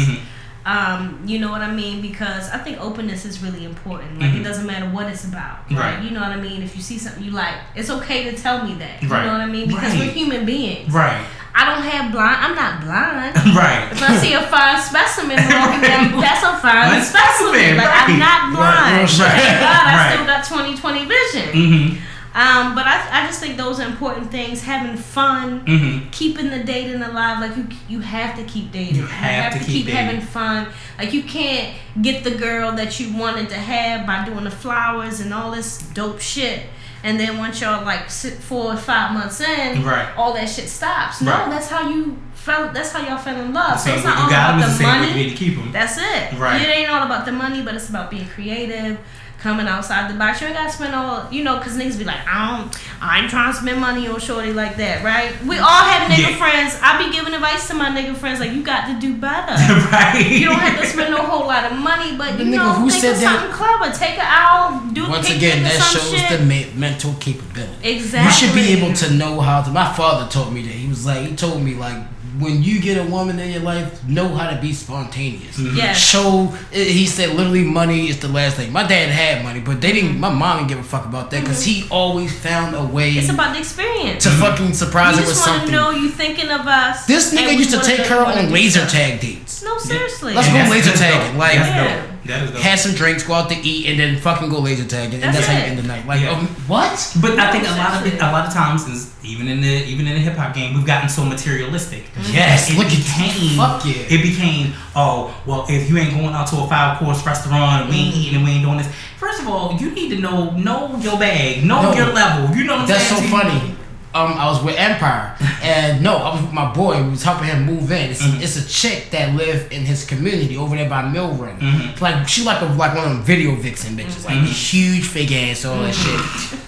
Um, you know what I mean? Because I think openness is really important. Like Mhm. it doesn't matter what it's about. Right. Like, you know what I mean? If you see something you like, it's okay to tell me that. You Right. know what I mean? Because Right. we're human beings. Right. I don't have blind. I'm not blind. right. If I see a fine specimen walking down, that's a fine specimen. Like right. I'm not blind. Right, Thank God I right. still got 20/20 vision. Mm-hmm. Um, but I, I just think those are important things. Having fun, Mm-hmm. keeping the dating alive. Like you, you have to keep dating. You have to keep dating. having fun. Like you can't get the girl that you wanted to have by doing the flowers and all this dope shit. And then once y'all like sit four or five months in, Right. all that shit stops. No, Right. that's how you fell. That's how y'all fell in love. So it's not all about the the same way money. you need to keep them. That's it. Right. It ain't all about the money, but it's about being creative, coming outside the box. You ain't gotta spend all, you know, because niggas be like, I don't, I ain't trying to spend money on shorty like that, right? We all have nigga Yeah. friends. I be giving advice to my nigga friends, like, you got to do better. right. You don't have to spend no whole lot of money, but The you nigga know, who think said of that- something clever. Take it out, do the thing. Once kick again, that shows shit. the me- mental capability. Exactly. You should be able to know how to. My father taught me that. He was like, he told me like, when you get a woman in your life, know how to be spontaneous. Mhm. Yes. Show. He said literally, money is the last thing. My dad had money, but they didn't. My mom didn't give a fuck about that because he always found a way It's about the experience. to fucking surprise We her with just want to something. know you thinking of us. this nigga used to take her on laser tag dates. No, seriously. Let's go laser that's tagging, like- that's Yeah. Dope. That is dope. Have some drinks, go out to eat, and then fucking go laser tag, and That's that's how you end the night. Like, Yeah. um, what? But I think a lot of it, a lot of times, is even in the even in the hip hop game, we've gotten so materialistic. Yes, it look at- became. fuck yeah. It became. Oh well, if you ain't going out to a five course restaurant, we ain't eating, and we ain't doing this. First of all, you need to know know your bag, know No. your level. You know what I'm That's so funny. Um, I was with Empire, and no, I was with my boy. We was helping him move in. It's, Mhm. it's a chick that lived in his community over there by Mill Run. Mhm. Like she like a like one of them video vixen bitches, like Mhm. huge fake ass, all that shit.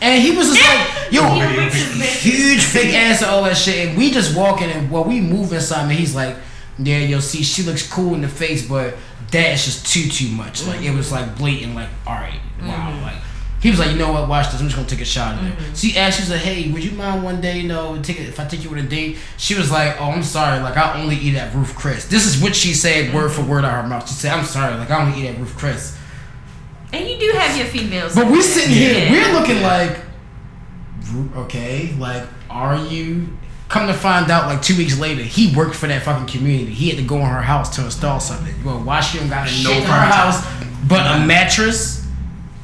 And he was just like, yo, huge fake ass, all that shit. And we just walking and well, we moving something. And he's like, yeah, you'll see, she looks cool in the face, but that's just too too much. Like it was like blatant. Like all right, wow, like. He was like, you know what? Watch this. I'm just gonna take a shot of it. So he asked, she was like, hey, would you mind one day, you know, take it if I take you on a date? She was like, oh, I'm sorry, like I only eat at Ruth's Chris. This is what she said, word for mm-hmm. word out of her mouth. She said, I'm sorry, like I only eat at Ruth's Chris. And you do have your females. But we're sitting here, Yeah. we're looking like, okay, like, are you? Come to find out, like two weeks later, he worked for that fucking community. He had to go in her house to install something. Well, why she don't got a No shit in her house, but a mattress.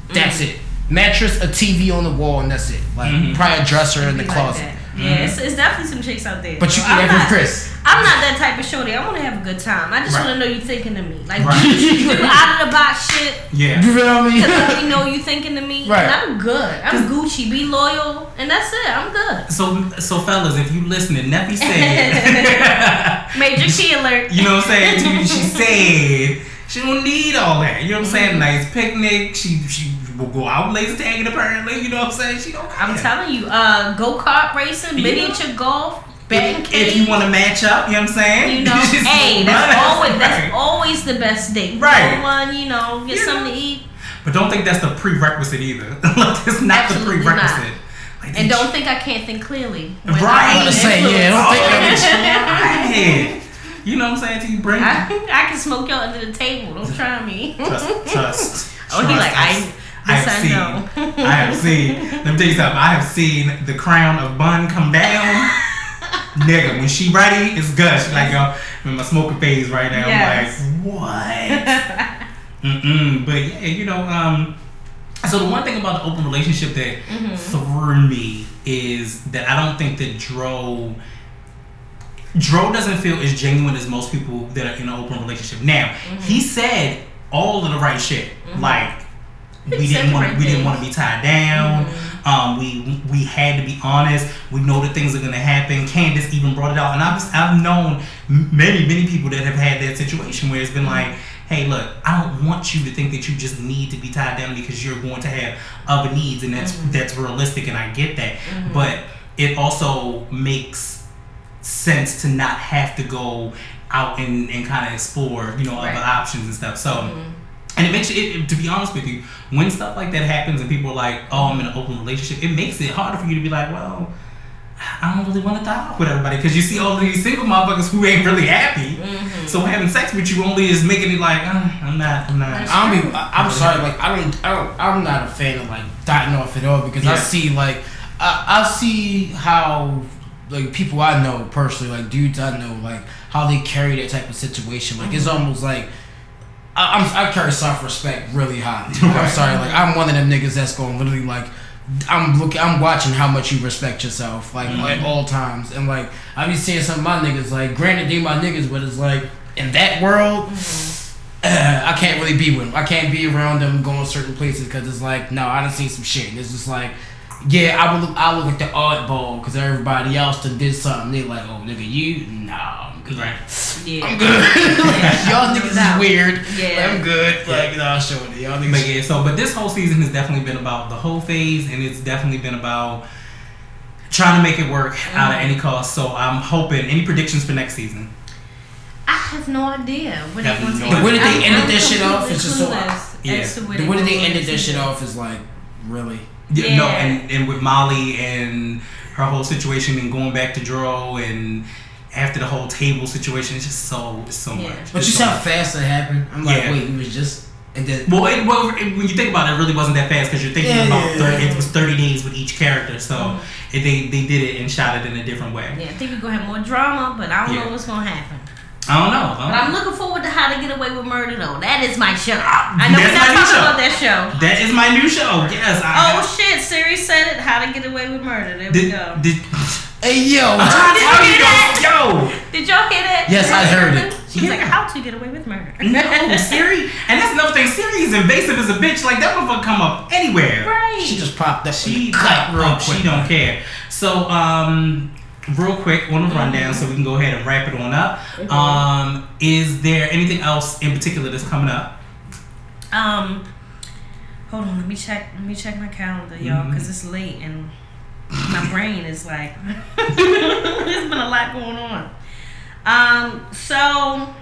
That's mm. it. Mattress, a TV on the wall, and that's it. Like Mhm. probably a dresser in the like closet. that. Yeah, it's, it's definitely some chicks out there. But you eat I'm not- Chris. I'm not that type of shorty. I want to have a good time. I just Right. want to know you thinking of me. Like, Right. you do out of the box shit Yeah. You feel me? to let me know you thinking of me. Right. And I'm good. I'm Gucci. Be loyal. And that's it. I'm good. So so fellas, if you listening, Neffy said. Major key alert. You know what I'm saying? She said she don't need all that. You know what I'm saying? Nice picnic. She she will go out laser tagging apparently. You know what I'm saying? She don't. I'm telling you, uh, go kart racing, You miniature golf, batting If, if you want to match up, you know what I'm saying? You know, Just hey, that's always that's always the best date. Right. Go one, you know, get You something know. to eat, But don't think that's the prerequisite either. it's not Absolutely the not. prerequisite. Like, and don't think I can't think clearly. when Right. I'm I under was saying, influence. yeah, don't think Right. You know what I'm saying? Till you bring I, I can smoke y'all under the table. Don't try me. trust, trust. Oh, he like, us. I- I have I seen. I have seen. Let me tell you something. I have seen the crown of bun come down. Nigga, when she ready, it's good. She like, yo, I'm in my smoking phase right now. Yes. I'm like, what? Mm-mm. But yeah, you know, um, so the one thing about the open relationship that Mm-hmm. threw me is that I don't think that Dro Dro doesn't feel as genuine as most people that are in an open relationship. Now, Mm-hmm. he said all of the right shit. Like we didn't want we didn't want to be tied down. Mm-hmm. Um, we we had to be honest. We know that things are gonna happen. Candace even brought it out, and I've I've known many many people that have had that situation where it's been like, hey, look, I don't want you to think that you just need to be tied down because you're going to have other needs, and that's Mm-hmm. that's realistic, and I get that. But it also makes sense to not have to go out and, and kind of explore, you know, Right. other options and stuff. So. And it makes it, it- to be honest with you, when stuff like that happens and people are like, oh, I'm in an open relationship, it makes it harder for you to be like, well, I don't really want to talk with everybody because you see all these single motherfuckers who ain't really happy. So having sex with you only is making it like, uh, I'm not, I'm not. I don't be, I, I'm sorry, like I don't, I don't, I'm not a fan of like dotting off at all because I see like, I, I see how like people I know personally, like dudes I know, like how they carry that type of situation. Like it's almost like. I, I'm, I carry self respect really high. I'm sorry, like I'm one of them niggas that's going literally like I'm looking, I'm watching how much you respect yourself, like at all times, and like I be seeing some of my niggas, like granted they my niggas, but it's like in that world, uh, I can't really be with them. I can't be around them going certain places because it's like no, I done seen some shit. And it's just like. Yeah, I would look. I look at the oddball because everybody else done did something. They like, oh nigga, you no, I'm good. Right. Yeah. I'm good. Like, y'all niggas No. is weird. Yeah. I'm good. Yeah. Like, no, showing it. Y'all But niggas. yeah, so but this whole season has definitely been about the whole phase, and it's definitely been about trying to make it work out at mm-hmm. any cost. So I'm hoping. Any predictions for next season? I have no idea. What Have they no idea. Where did they I'm- ended I'm this shit off? completely It's just so- Yeah. as to where The they way that they ended this shit off is like, really. Yeah, no, and, and with Molly and her whole situation and going back to Dro and after the whole table situation, it's just so it's so Yeah. much. But It's you so see how fast it happened? I'm like, Yeah. wait, it was just. And then. Well, it, well, it- when you think about it, it really wasn't that fast because you're thinking Yeah, about 30, yeah. it was 30 days with each character, so Mhm. it, they they did it and shot it in a different way. Yeah, I think we're gonna have more drama, but I don't Yeah. know what's gonna happen. I don't know. I But don't I'm looking forward to How to Get Away with Murder, though. That is my show. I know we're not talking show. about that show. That is my new show. Yes. I, Oh shit! Siri said it. How to Get Away with Murder. There we go. did, Hey, yo! I'm trying to Did you you, hear that? yo, Did y'all hear that? Yes, I heard it. She's was like, "How to get away with murder?" no, Siri, and that's another thing. Siri is invasive as a bitch. Like that motherfucker come up anywhere. right. She just popped that. She cut real quick. She don't care. So, um, real quick on the rundown, so we can go ahead and wrap it on up. Mhm. Um, is there anything else in particular that's coming up? Um, hold on. Let me check. Let me check my calendar, y'all, because it's late and my brain is like, there's been a lot going on. Um, so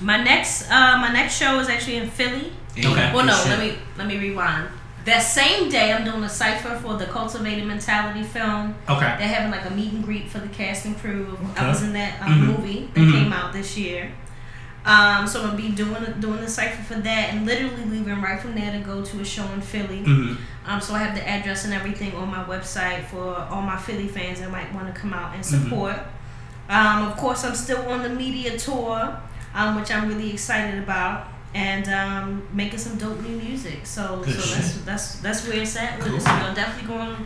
my next, uh, my next show is actually in Philly. Okay. Well, no, Shit. let me let me rewind. That same day, I'm doing a cipher for the Cultivated Mentality film. Okay. They're having like a meet and greet for the cast and crew. Okay. I was in that um, Mhm. movie that Mhm. came out this year. Um, so I'm gonna be doing doing the cipher for that and literally leaving right from there to go to a show in Philly. hmm Um, so I have the address and everything on my website for all my Philly fans that might want to come out and Mhm. support. Um, of course, I'm still on the media tour, um, which I'm really excited about, and um, making some dope new music. So, Good so that's that's that's where it's at. With Cool. it. So I'm definitely going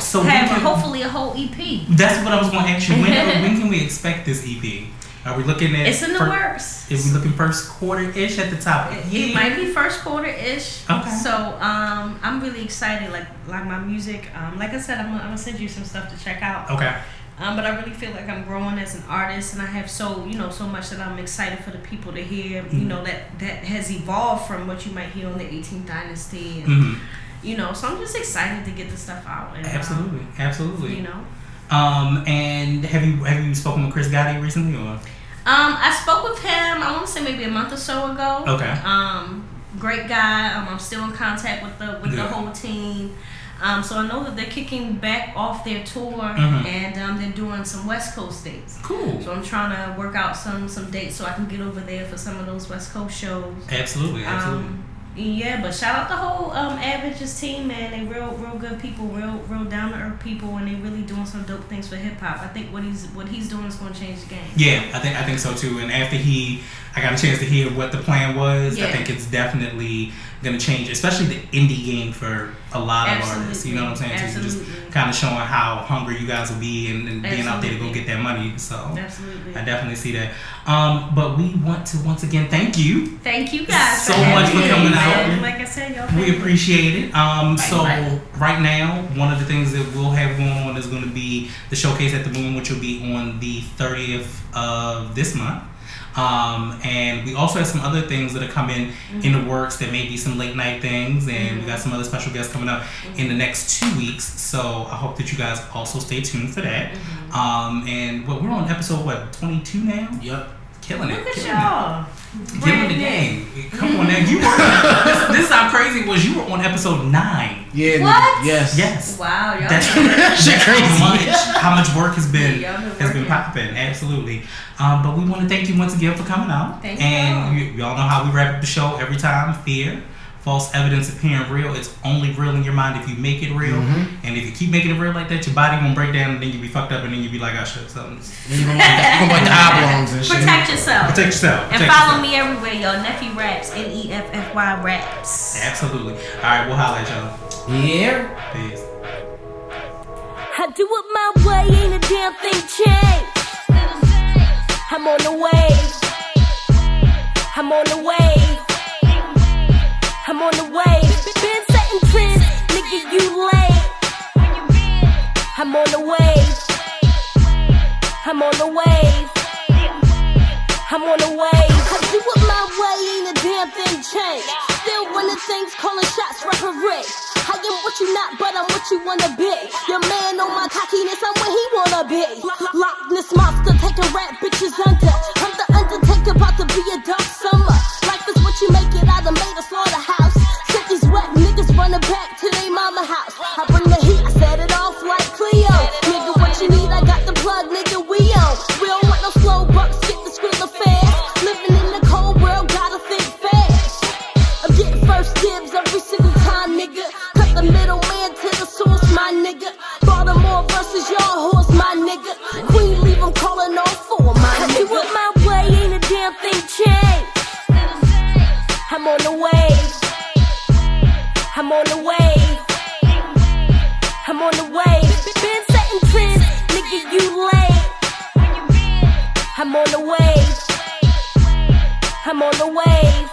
So have can, hopefully a whole EP. that's what I was going to ask you. When, when can we expect this EP? Are we looking at? It's in the fir- works. Is we looking first quarter ish at the top? It, it might be first quarter ish. Okay. So um, I'm really excited. Like like my music. Um, like I said, I'm, gonna- I'm gonna send you some stuff to check out. Okay. Um, but I really feel like I'm growing as an artist, and I have so you know so much that I'm excited for the people to hear. You Mhm. know that that has evolved from what you might hear on the 18th Dynasty, and hmm you know. So I'm just excited to get the stuff out. And, um, Absolutely. Absolutely. you know. Um, and have you have you spoken with Chris Gotti recently or? Um, I spoke with him. I want to say maybe a month or so ago. Okay. Um, great guy. Um, I'm still in contact with the with the whole team. Um, so I know that they're kicking back off their tour Mhm. and um, they're doing some West Coast dates. Cool. So I'm trying to work out some some dates so I can get over there for some of those West Coast shows. Absolutely. Absolutely. Um, yeah, but shout out the whole um, team, man. They real real good people, real real down to earth people, and they really doing some dope things for hip hop. I think what he's what he's doing is going to change the game. Yeah, I think I think so too. And after he, I got a chance to hear what the plan was. Yeah. I think it's definitely gonna change, especially the indie game for a lot of artists. You know what I'm saying? Too. Just kind of showing how hungry you guys will be and, and being out there to go get that money. So Absolutely. I definitely see that. Um, but we want to once again thank you. Thank you guys So for much for coming out. Like I said, y'all. We appreciate it. Um, so right. right now, one of the things that we'll have going on is going to be the showcase at the Moon, which will be on the 30th of this month. Um, and we also have some other things that are coming in the works that may be some late night things, and we got some other special guests coming up in the next two weeks. So I hope that you guys also stay tuned for that. Mm-hmm. Um, and what we're on episode what 22 now, Yep, killing it, Look at killing it. Y'all. Giving the new. game. Come on now. You were this, this is how crazy it was. You were on episode nine. Yeah. What? nigga, Yes. Yes. Wow, y'all. That's, been- that's crazy. How much, how much work has been Yeah, has been popping. Absolutely. Um, but we want to thank you once again for coming out. Thank you. and y'all know how we wrap up the show every time. Fear, false evidence appearing real. It's only real in your mind if you make it real. Mm-hmm. And if you keep making it real like that, your body gonna break down and then you be fucked up and then you be like, I should something. Then you gonna want the, you gonna want the oblongs and shit. Protect yourself. Protect yourself. And Protect follow yourself. me everywhere, y'all. Neffy Raps, N E F F Y Raps. Absolutely. All right, we'll holla at y'all. Yeah. Peace. I do it my way, ain't a damn thing changed. I'm on the way. I'm on the wave. I'm on the wave. Been setting trends, nigga, you late. I'm on the wave. I'm on the wave. I'm on the wave. I do it my way, ain't a damn thing changed. Still running things, calling shots, referee. I am what you not, but I'm what you wanna be. Your man on my cockiness, I'm where he wanna be. Loch Ness monster, taking rap bitches under. I'm the Undertaker, about to be a dark summer. Life is what you make it, I done made a slaughterhouse. I'm on the wave.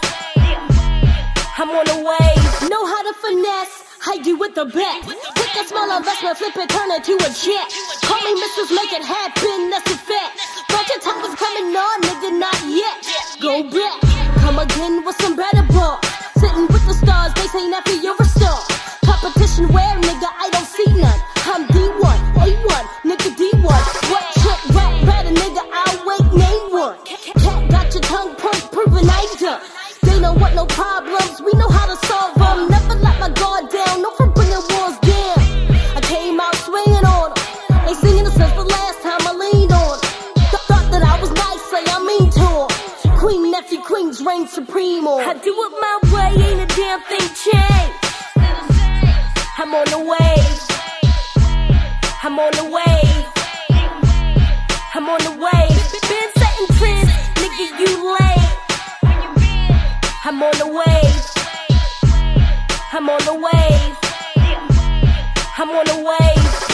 I'm on the wave. Know how to finesse. I you with the best. Take a small investment, flip it, turn it to a jet. Call me Mrs. Make It Happen, that's a fact. Budget time is coming on, nigga, not yet. Go back, come again with some better ball. Sitting with the stars, they say Nappy, we know how to solve them. Never let my guard down, no for bringing walls down. I came out swinging on them. They singing the since the last time I leaned on 'em. Th- Thought that I was nice, say I mean to to 'em. Queen, nephew, queens reign supreme on. I do it my way, ain't a damn thing changed. I'm on the wave. I'm on the wave. I'm on the wave. Been setting trends, nigga, you late. I'm on the wave. I'm on the wave. I'm on the wave.